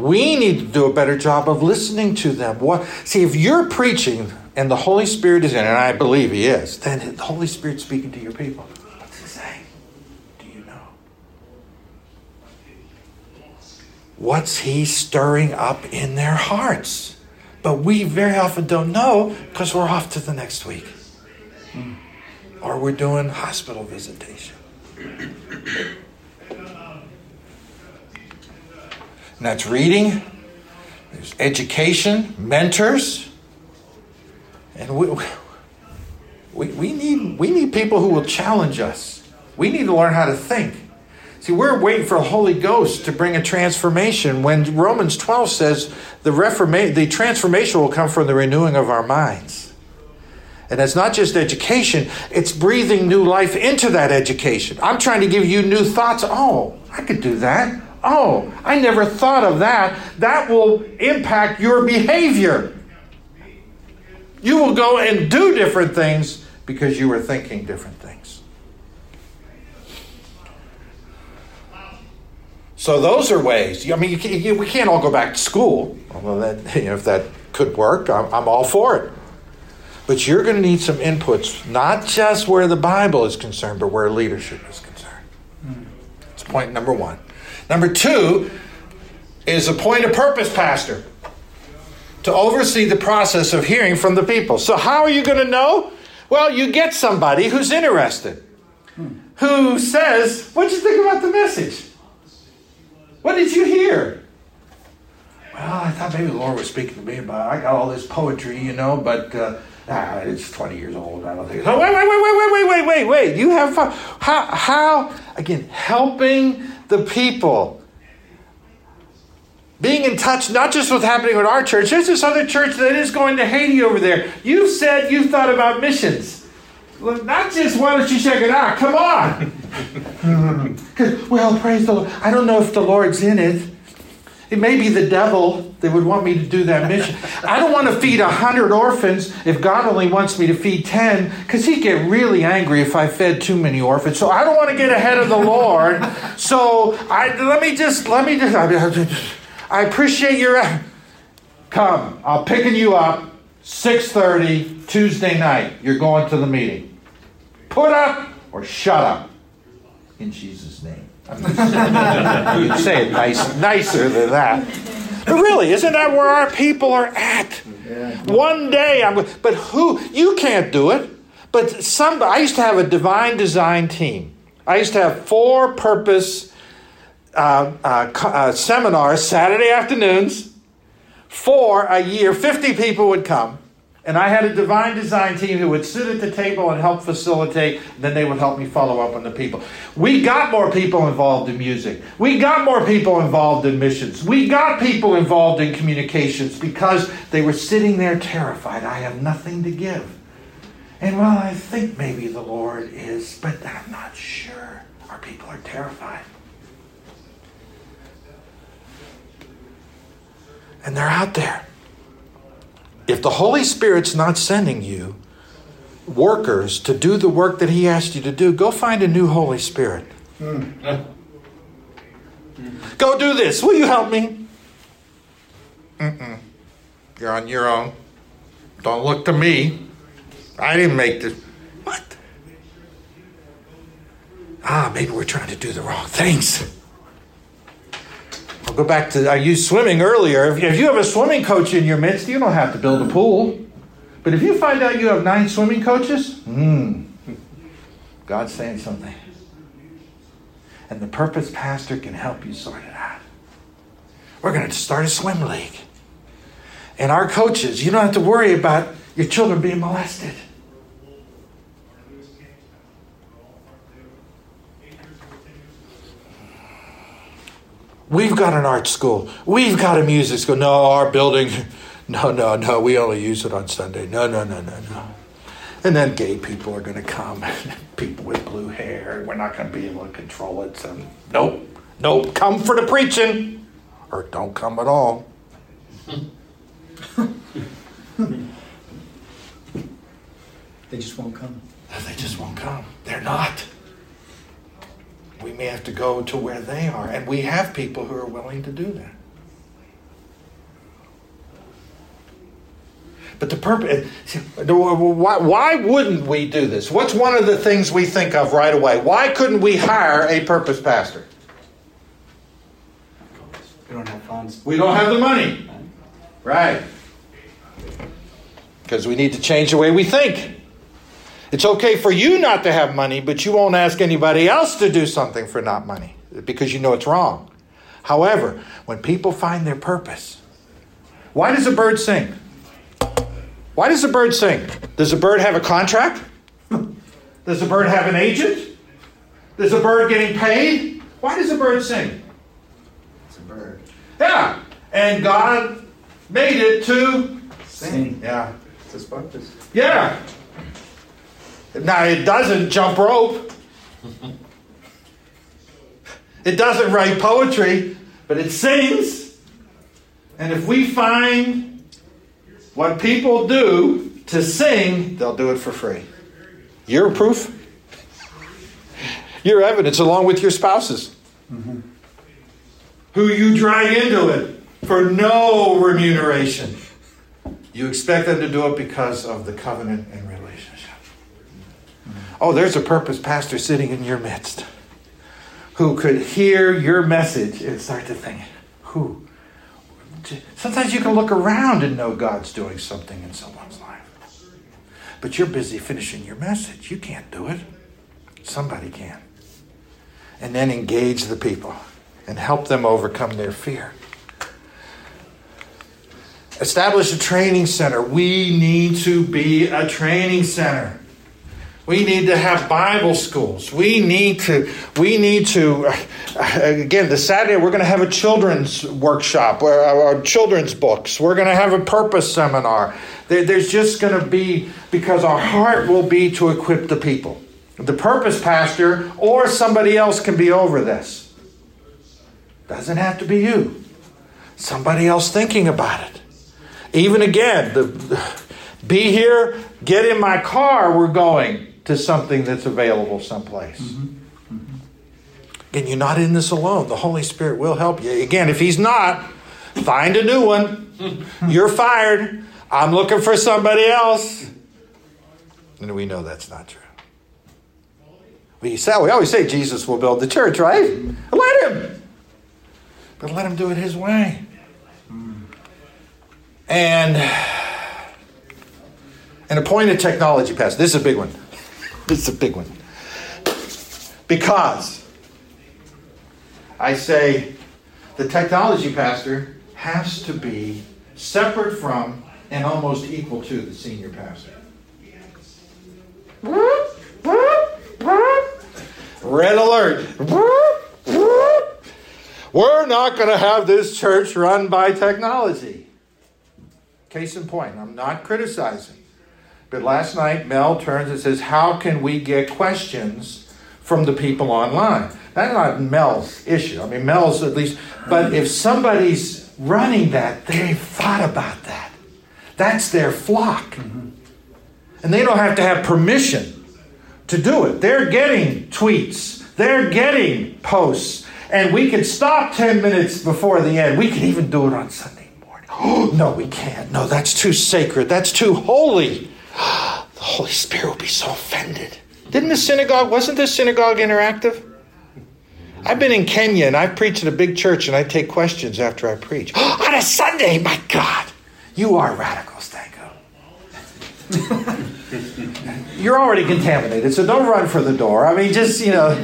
We need to do a better job of listening to them. What see if you're preaching and the Holy Spirit is in, and I believe He is, then the Holy Spirit's speaking to your people. What's He saying? Do you know? What's He stirring up in their hearts? But we very often don't know because we're off to the next week. Or we're doing hospital visitation. And that's reading, there's education, mentors. And we, we, we, need, we need people who will challenge us. We need to learn how to think. See, we're waiting for the Holy Ghost to bring a transformation when Romans 12 says the, reforma- the transformation will come from the renewing of our minds. And it's not just education, it's breathing new life into that education. I'm trying to give you new thoughts. Oh, I could do that. Oh, I never thought of that. That will impact your behavior. You will go and do different things because you were thinking different things. So those are ways. I mean, you can, you, we can't all go back to school. Although that, you know, if that could work, I'm, I'm all for it. But you're going to need some inputs, not just where the Bible is concerned, but where leadership is concerned. It's point number one. Number two is appoint a purpose pastor to oversee the process of hearing from the people. So, how are you going to know? Well, you get somebody who's interested, who says, What did you think about the message? What did you hear? Well, I thought maybe the Lord was speaking to me about. I got all this poetry, you know, but uh, ah, it's twenty years old. I don't think. So wait, wait, wait, wait, wait, wait, wait, wait, wait. You have fun. How? How? Again, helping the people. Being in touch not just with happening with our church, there's this other church that is going to Haiti over there. You said you thought about missions. Well, not just why don't you check it out? Come on. well, praise the Lord. I don't know if the Lord's in it. It may be the devil that would want me to do that mission. I don't want to feed a hundred orphans if God only wants me to feed ten, because he'd get really angry if I fed too many orphans. So I don't want to get ahead of the Lord. So I let me just let me just. I appreciate your. Come, I'll picking you up. 6:30 Tuesday night. You're going to the meeting. Put up or shut up. In Jesus' name. You can say it nice, nicer than that. But really, isn't that where our people are at? Yeah. One day, I'm. But who? You can't do it. But some. I used to have a divine design team. I used to have four purpose uh, uh, uh, seminars Saturday afternoons. For a year, 50 people would come. And I had a divine design team who would sit at the table and help facilitate, and then they would help me follow up on the people. We got more people involved in music. We got more people involved in missions. We got people involved in communications because they were sitting there terrified. I have nothing to give. And well, I think maybe the Lord is, but I'm not sure. Our people are terrified. And they're out there. If the Holy Spirit's not sending you workers to do the work that He asked you to do, go find a new Holy Spirit. Go do this. Will you help me? Mm-mm. You're on your own. Don't look to me. I didn't make this. What? Ah, maybe we're trying to do the wrong things. I'll go back to I used swimming earlier. If, if you have a swimming coach in your midst, you don't have to build a pool. But if you find out you have nine swimming coaches, hmm, God's saying something. And the purpose pastor can help you sort it out. We're going to start a swim league. And our coaches, you don't have to worry about your children being molested. We've got an art school. We've got a music school. No, our building, no, no, no, we only use it on Sunday. No, no, no, no, no. And then gay people are going to come, people with blue hair. We're not going to be able to control it. So, nope, nope, come for the preaching or don't come at all. They just won't come. They just won't come. They're not. We may have to go to where they are, and we have people who are willing to do that. But the purpose, why, why wouldn't we do this? What's one of the things we think of right away? Why couldn't we hire a purpose pastor? We don't have funds. We don't have the money. Right. Because we need to change the way we think. It's okay for you not to have money, but you won't ask anybody else to do something for not money because you know it's wrong. However, when people find their purpose, why does a bird sing? Why does a bird sing? Does a bird have a contract? Does a bird have an agent? Does a bird getting paid? Why does a bird sing? It's a bird. Yeah. And God made it to Sing. Yeah. It's his purpose. Yeah. Now it doesn't jump rope. It doesn't write poetry, but it sings. And if we find what people do to sing, they'll do it for free. You're proof. You're evidence along with your spouses. Who you drag into it for no remuneration. You expect them to do it because of the covenant and. Oh, there's a purpose pastor sitting in your midst who could hear your message and start to think, who? Sometimes you can look around and know God's doing something in someone's life. But you're busy finishing your message. You can't do it. Somebody can. And then engage the people and help them overcome their fear. Establish a training center. We need to be a training center. We need to have Bible schools. We need to, we need to, uh, again, this Saturday we're going to have a children's workshop, or, or children's books. We're going to have a purpose seminar. There, there's just going to be, because our heart will be to equip the people. The purpose pastor or somebody else can be over this. Doesn't have to be you. Somebody else thinking about it. Even again, the, be here, get in my car, we're going to something that's available someplace. Mm-hmm. Mm-hmm. Again, you're not in this alone. The Holy Spirit will help you. Again, if He's not, find a new one. you're fired. I'm looking for somebody else. And we know that's not true. We, say, we always say Jesus will build the church, right? Let Him. But let Him do it His way. And an appointed technology pastor. This is a big one. Is a big one. Because I say the technology pastor has to be separate from and almost equal to the senior pastor. Red alert. We're not going to have this church run by technology. Case in point, I'm not criticizing. But last night, Mel turns and says, How can we get questions from the people online? That's not Mel's issue. I mean, Mel's at least, but if somebody's running that, they've thought about that. That's their flock. Mm-hmm. And they don't have to have permission to do it. They're getting tweets, they're getting posts, and we can stop 10 minutes before the end. We can even do it on Sunday morning. Oh, no, we can't. No, that's too sacred. That's too holy. The Holy Spirit will be so offended. Didn't the synagogue, wasn't the synagogue interactive? I've been in Kenya and I've preached at a big church and I take questions after I preach. on a Sunday, my God, you are radical, Stanko. You're already contaminated, so don't run for the door. I mean, just, you know,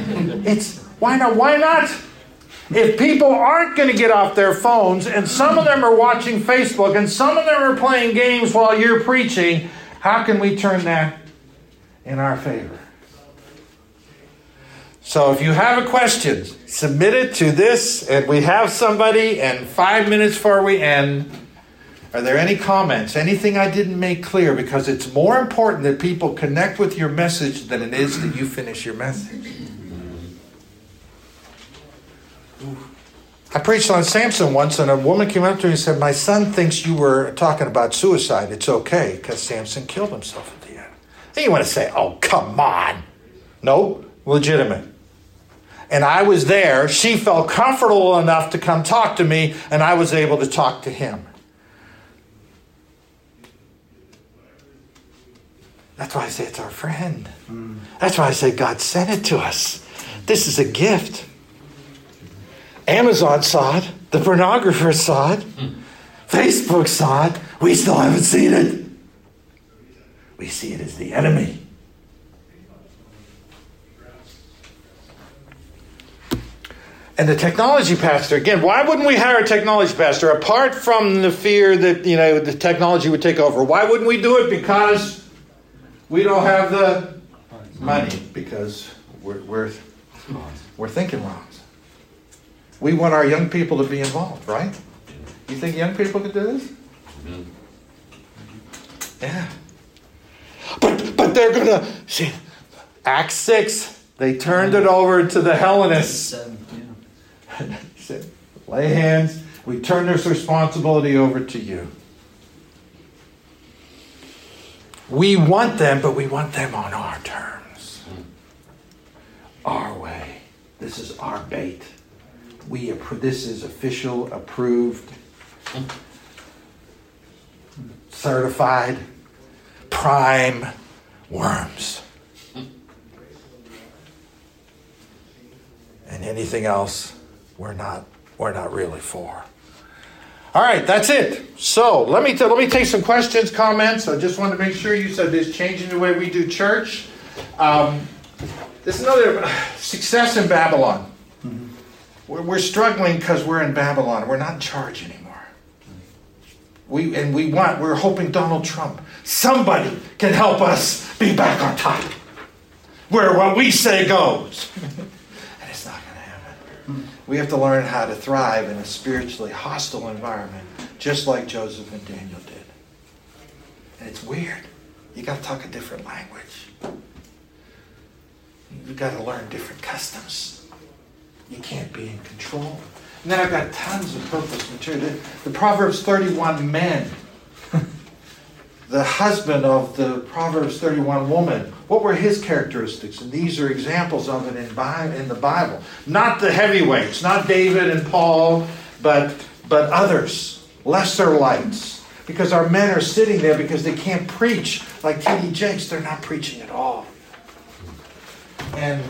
it's, why not? Why not? If people aren't going to get off their phones and some of them are watching Facebook and some of them are playing games while you're preaching, how can we turn that in our favor? So if you have a question, submit it to this, and we have somebody, and five minutes before we end. Are there any comments? Anything I didn't make clear? Because it's more important that people connect with your message than it is that you finish your message. I preached on Samson once, and a woman came up to me and said, My son thinks you were talking about suicide. It's okay because Samson killed himself at the end. And you want to say, Oh, come on. No, legitimate. And I was there. She felt comfortable enough to come talk to me, and I was able to talk to him. That's why I say it's our friend. Mm. That's why I say God sent it to us. This is a gift. Amazon saw it, the pornographer saw it, Facebook saw it. We still haven't seen it. We see it as the enemy. And the technology pastor, again, why wouldn't we hire a technology pastor? Apart from the fear that, you know, the technology would take over, why wouldn't we do it? Because we don't have the money, because we're, we're, we're thinking wrong. We want our young people to be involved, right? You think young people could do this? Yeah. But but they're gonna see Acts six, they turned it over to the Hellenists. Said, lay hands, we turn this responsibility over to you. We want them, but we want them on our terms. Hmm. Our way. This is our bait. We appro- this is official, approved, certified, prime worms. And anything else, we're not we're not really for. All right, that's it. So let me t- let me take some questions, comments. I just wanted to make sure you said this changing the way we do church. Um, this is another success in Babylon. We're, struggling because we're in Babylon. We're not in charge anymore. We and we want. We're hoping Donald Trump, somebody, can help us be back on top, where what we say goes. and it's not going to happen. We have to learn how to thrive in a spiritually hostile environment, just like Joseph and Daniel did. And it's weird. You got to talk a different language. You've got to learn different customs. You can't be in control. And then I've got tons of purpose material. The, the Proverbs 31 men, the husband of the Proverbs 31 woman, what were his characteristics? And these are examples of it in, in the Bible. Not the heavyweights, not David and Paul, but, but others, lesser lights. Because our men are sitting there because they can't preach like T.D. Jakes. They're not preaching at all. And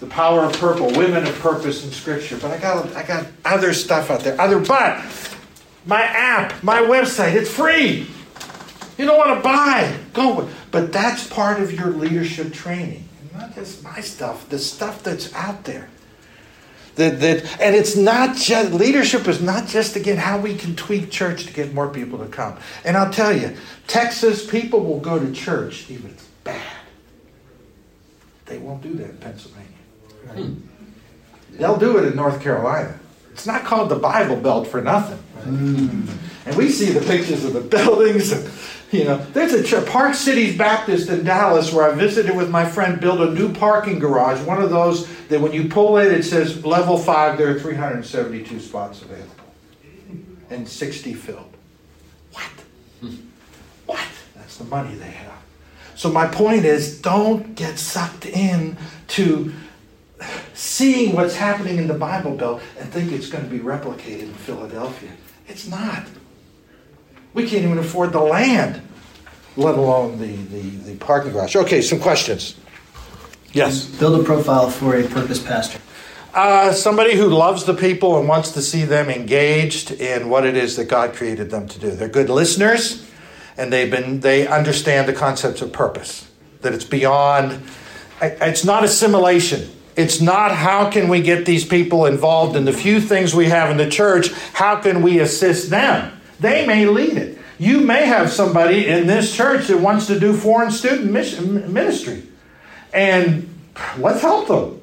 the power of purple, women of purpose in Scripture. But I got I got other stuff out there. Other, but my app, my website, it's free. You don't want to buy, go. But that's part of your leadership training, not just my stuff. The stuff that's out there. That, that, and it's not just leadership is not just again how we can tweak church to get more people to come. And I'll tell you, Texas people will go to church even if it's bad. They won't do that in Pennsylvania. They'll do it in North Carolina. It's not called the Bible Belt for nothing. Mm. And we see the pictures of the buildings. And, you know, there's a church, Park Cities Baptist in Dallas where I visited with my friend, built a new parking garage. One of those that when you pull in, it says level five, there are 372 spots available and 60 filled. What? Hmm. What? That's the money they have. So my point is, don't get sucked in to seeing what's happening in the Bible Belt and think it's going to be replicated in Philadelphia. It's not. We can't even afford the land, let alone the, the, the parking garage. Okay, some questions. Yes. Build a profile for a purpose pastor. Uh, somebody who loves the people and wants to see them engaged in what it is that God created them to do. They're good listeners, and they've been they understand the concepts of purpose. That it's beyond. It's not assimilation. It's not how can we get these people involved in the few things we have in the church. How can we assist them? They may lead it. You may have somebody in this church that wants to do foreign student mission, ministry, and let's help them.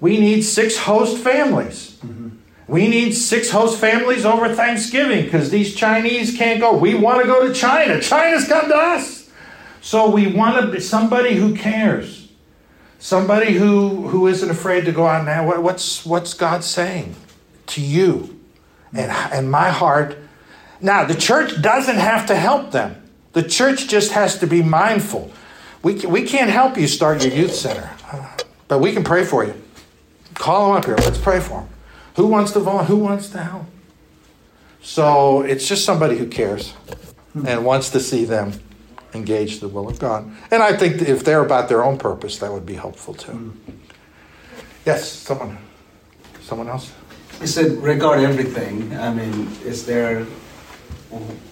We need six host families. We need six host families over Thanksgiving because these Chinese can't go. We want to go to China. China's come to us. So we want to be somebody who cares. Somebody who, who isn't afraid to go out now. What, what's, what's God saying to you? And, and my heart. Now, the church doesn't have to help them, the church just has to be mindful. We, we can't help you start your youth center, but we can pray for you. Call them up here. Let's pray for them. Who wants to volunteer? Who wants to help? So it's just somebody who cares and wants to see them engage the will of God. And I think if they're about their own purpose, that would be helpful too. Yes, someone, someone else. You said record everything. I mean, is there?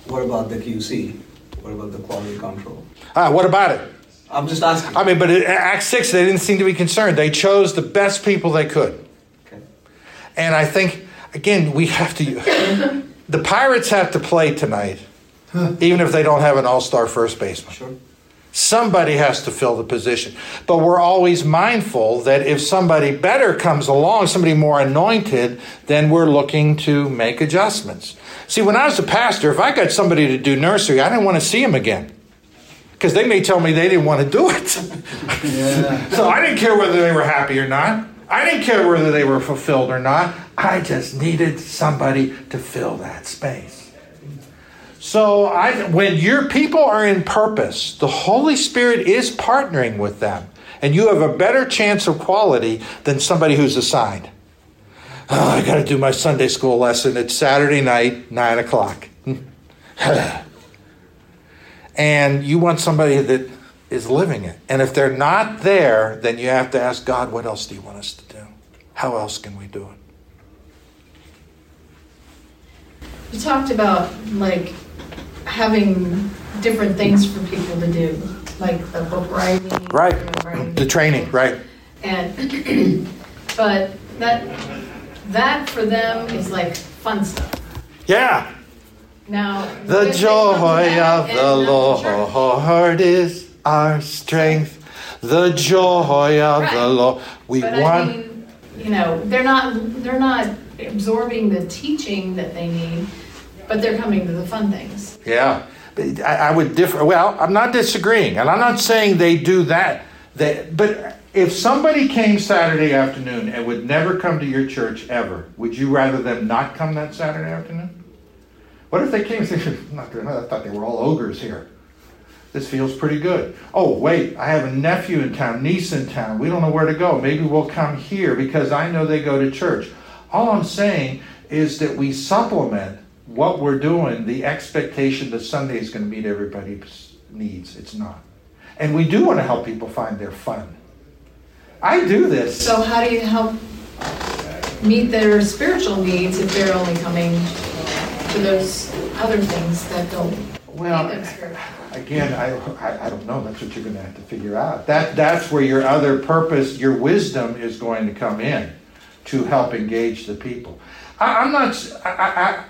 What about the QC? What about the quality control? Ah, what about it? I'm just asking. I mean, but in Act 6, they didn't seem to be concerned. They chose the best people they could. Okay. And I think, again, we have to. the Pirates have to play tonight, even if they don't have an all star first baseman. Sure. Somebody has to fill the position. But we're always mindful that if somebody better comes along, somebody more anointed, then we're looking to make adjustments. See, when I was a pastor, if I got somebody to do nursery, I didn't want to see them again. Because they may tell me they didn't want to do it. Yeah. So I didn't care whether they were happy or not. I didn't care whether they were fulfilled or not. I just needed somebody to fill that space. So I, when your people are in purpose, the Holy Spirit is partnering with them, and you have a better chance of quality than somebody who's assigned. Oh, I got to do my Sunday school lesson. It's Saturday night, nine o'clock. and you want somebody that is living it. And if they're not there, then you have to ask God, what else do you want us to do? How else can we do it? You talked about like having different things for people to do, like the book writing. Right. writing The training, right? And, but that, that for them is like fun stuff. Yeah. Now. The joy come to that of the Lord is our strength. The joy of the Lord. We But I want. mean, you know, they're not, they're not absorbing the teaching that they need, but they're coming to the fun things. Yeah, I, I would differ. Well, I'm not disagreeing, and I'm not saying they do that. They, but if somebody came Saturday afternoon and would never come to your church ever, would you rather them not come that Saturday afternoon? What if they came "Not. I thought they were all ogres here. This feels pretty good." Oh, wait, I have a nephew in town, niece in town. We don't know where to go. Maybe we'll come here because I know they go to church. All I'm saying is that we supplement what we're doing, the expectation that Sunday is going to meet everybody's needs. It's not. And we do want to help people find their fun. I do this. So how do you help meet their spiritual needs if they're only coming to those other things that don't Well, meet them spiritually? again, I, I, don't know. That's what you're going to have to figure out. That, that's where your other purpose, your wisdom is going to come in to help engage the people. I, I'm not, I- I-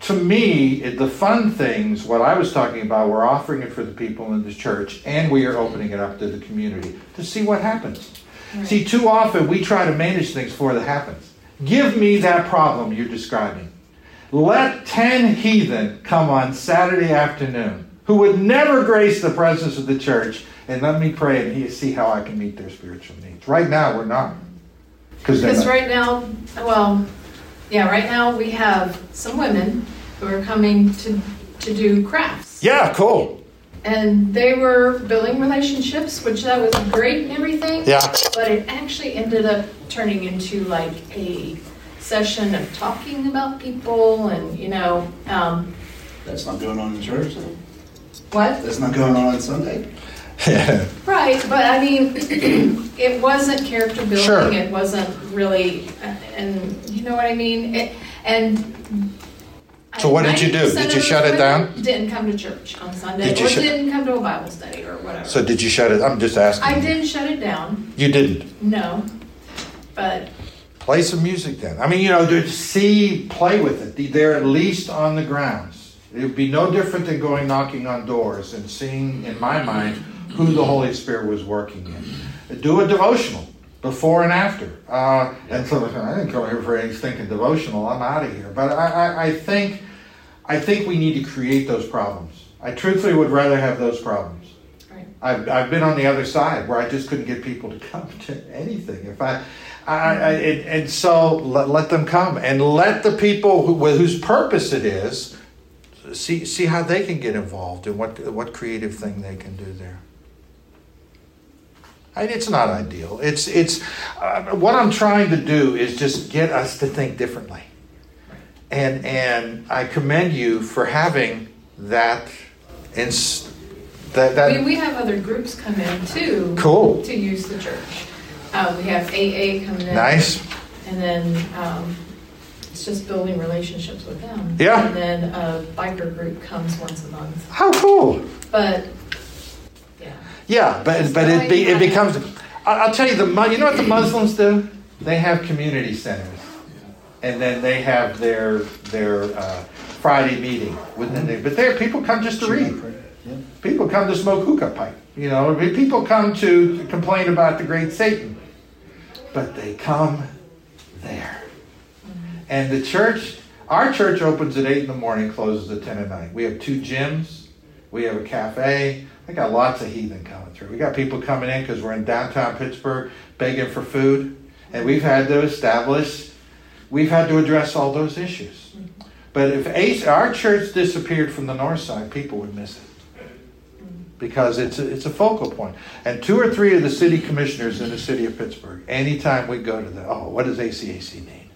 to me, the fun things, what I was talking about, we're offering it for the people in the church and we are opening it up to the community to see what happens. See, too often we try to manage things before that happens. Give me that problem you're describing. Let 10 heathen come on Saturday afternoon who would never grace the presence of the church and let me pray and see how I can meet their spiritual needs. Right now, we're not. Because right now, well, yeah, right now we have some women who are coming to, to do crafts. Yeah, cool. And they were building relationships, which that was great and everything. Yeah. But it actually ended up turning into like a session of talking about people and, you know, um, That's not going on in church. though. what? That's not going on on Sunday. Right, but I mean, it wasn't character building. Sure. It wasn't really, and you know what I mean. It, and So what did you do? Did you shut it down? Didn't come to church on Sunday, Did you or shut- didn't come to a Bible study or whatever. So did you shut it? I'm just asking. I didn't shut it down. You didn't. No, but Play some music then. I mean, you know, to see, play with it. They're at least on the grounds. It would be no different than going knocking on doors and seeing, in my mind, who the Holy Spirit was working in. Do a devotional. before and after. Uh, and so I didn't come here for any stinking devotional. I'm out of here. But I, I, I think I think we need to create those problems. I truthfully would rather have those problems. Right. I've, I've been on the other side where I just couldn't get people to come to anything. If I, I, I it, and so let, let them come and let the people who, whose purpose it is see see how they can get involved and what what creative thing they can do there. It's not ideal. It's it's uh, what I'm trying to do is just get us to think differently, and and I commend you for having that. Ins- that that We, we have other groups come in too. Cool. To use the church. Uh, we have AA coming in. nice. And then, um, it's just building relationships with them. Yeah. And then a biker group comes once a month, How cool. but, yeah. But but it be, it becomes. I'll tell you the you know what the Muslims do? They have community centers, and then they have their their uh, Friday meeting. Within the, but there, people come just to read. People come to smoke hookah pipe. You know, people come to complain about the great Satan, but they come there. And the church, our church opens at eight in the morning, closes at ten at night. We have two gyms, we have a cafe. We got lots of heathen coming through. We got people coming in because we're in downtown Pittsburgh begging for food, and we've had to establish, we've had to address all those issues. But if Ace, our church disappeared from the north side, people would miss it because it's a, it's a focal point. And two or three of the city commissioners in the city of Pittsburgh, anytime we go to the, oh, what does ACAC need?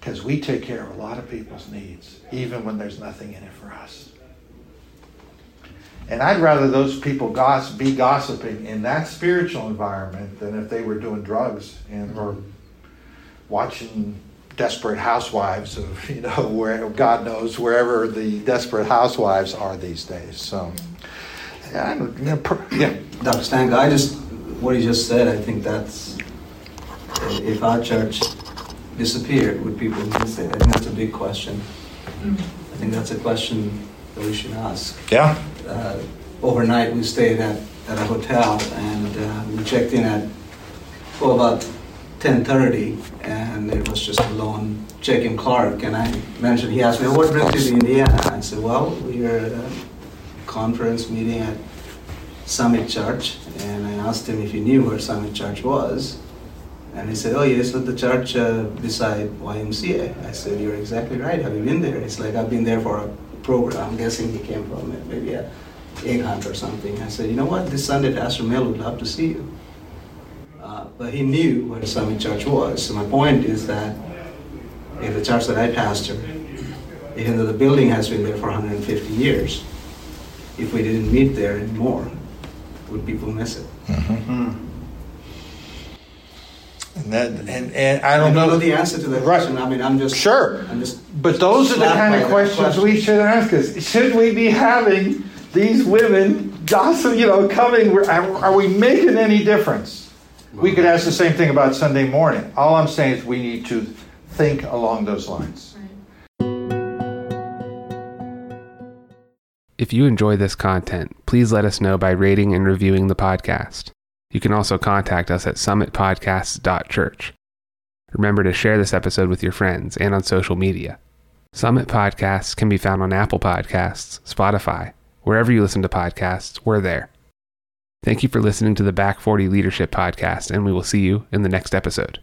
Because we take care of a lot of people's needs, even when there's nothing in it for us. And I'd rather those people goss, be gossiping in that spiritual environment than if they were doing drugs and or mm-hmm. watching desperate housewives of you know where God knows wherever the desperate housewives are these days. So yeah, I don't, you know, per- yeah. Dr. Stanko, I just, what you just said, I think that's, if our church disappeared, would people miss it? I think that's a big question. Mm. I think that's a question that we should ask. Yeah. Uh, Overnight, we stayed at, at a hotel and uh, we checked in at, well, about 10:30 and it was just a lone check-in clerk and I mentioned, he asked me, what brings you to Indiana? I said, well, we were at a conference meeting at Summit Church, and I asked him if he knew where Summit Church was. And he said, Oh, yes, at the church uh, beside YMCA. I said, You're exactly right. Have you been there? He's like, I've been there for a program. I'm guessing he came from it, maybe a egg hunt or something. I said, You know what? This Sunday, Pastor Mill would love to see you. Uh, but he knew where the Summit Church was. So my point is that in the church that I pastor, even though the building has been there for 150 years, if we didn't meet there anymore, would people miss it? And that and, and I I don't don't know know the answer to that Right. question. I mean, I'm just Sure. I'm just. But those are the kind of that questions we should ask us. Should we be having these women gossip, you know, coming? Are, are we making any difference? We could ask the same thing about Sunday morning. All I'm saying is we need to think along those lines. If you enjoy this content, please let us know by rating and reviewing the podcast. You can also contact us at summitpodcasts.church. Remember to share this episode with your friends and on social media. Summit Podcasts can be found on Apple Podcasts, Spotify, wherever you listen to podcasts, we're there. Thank you for listening to the Back 40 Leadership Podcast, and we will see you in the next episode.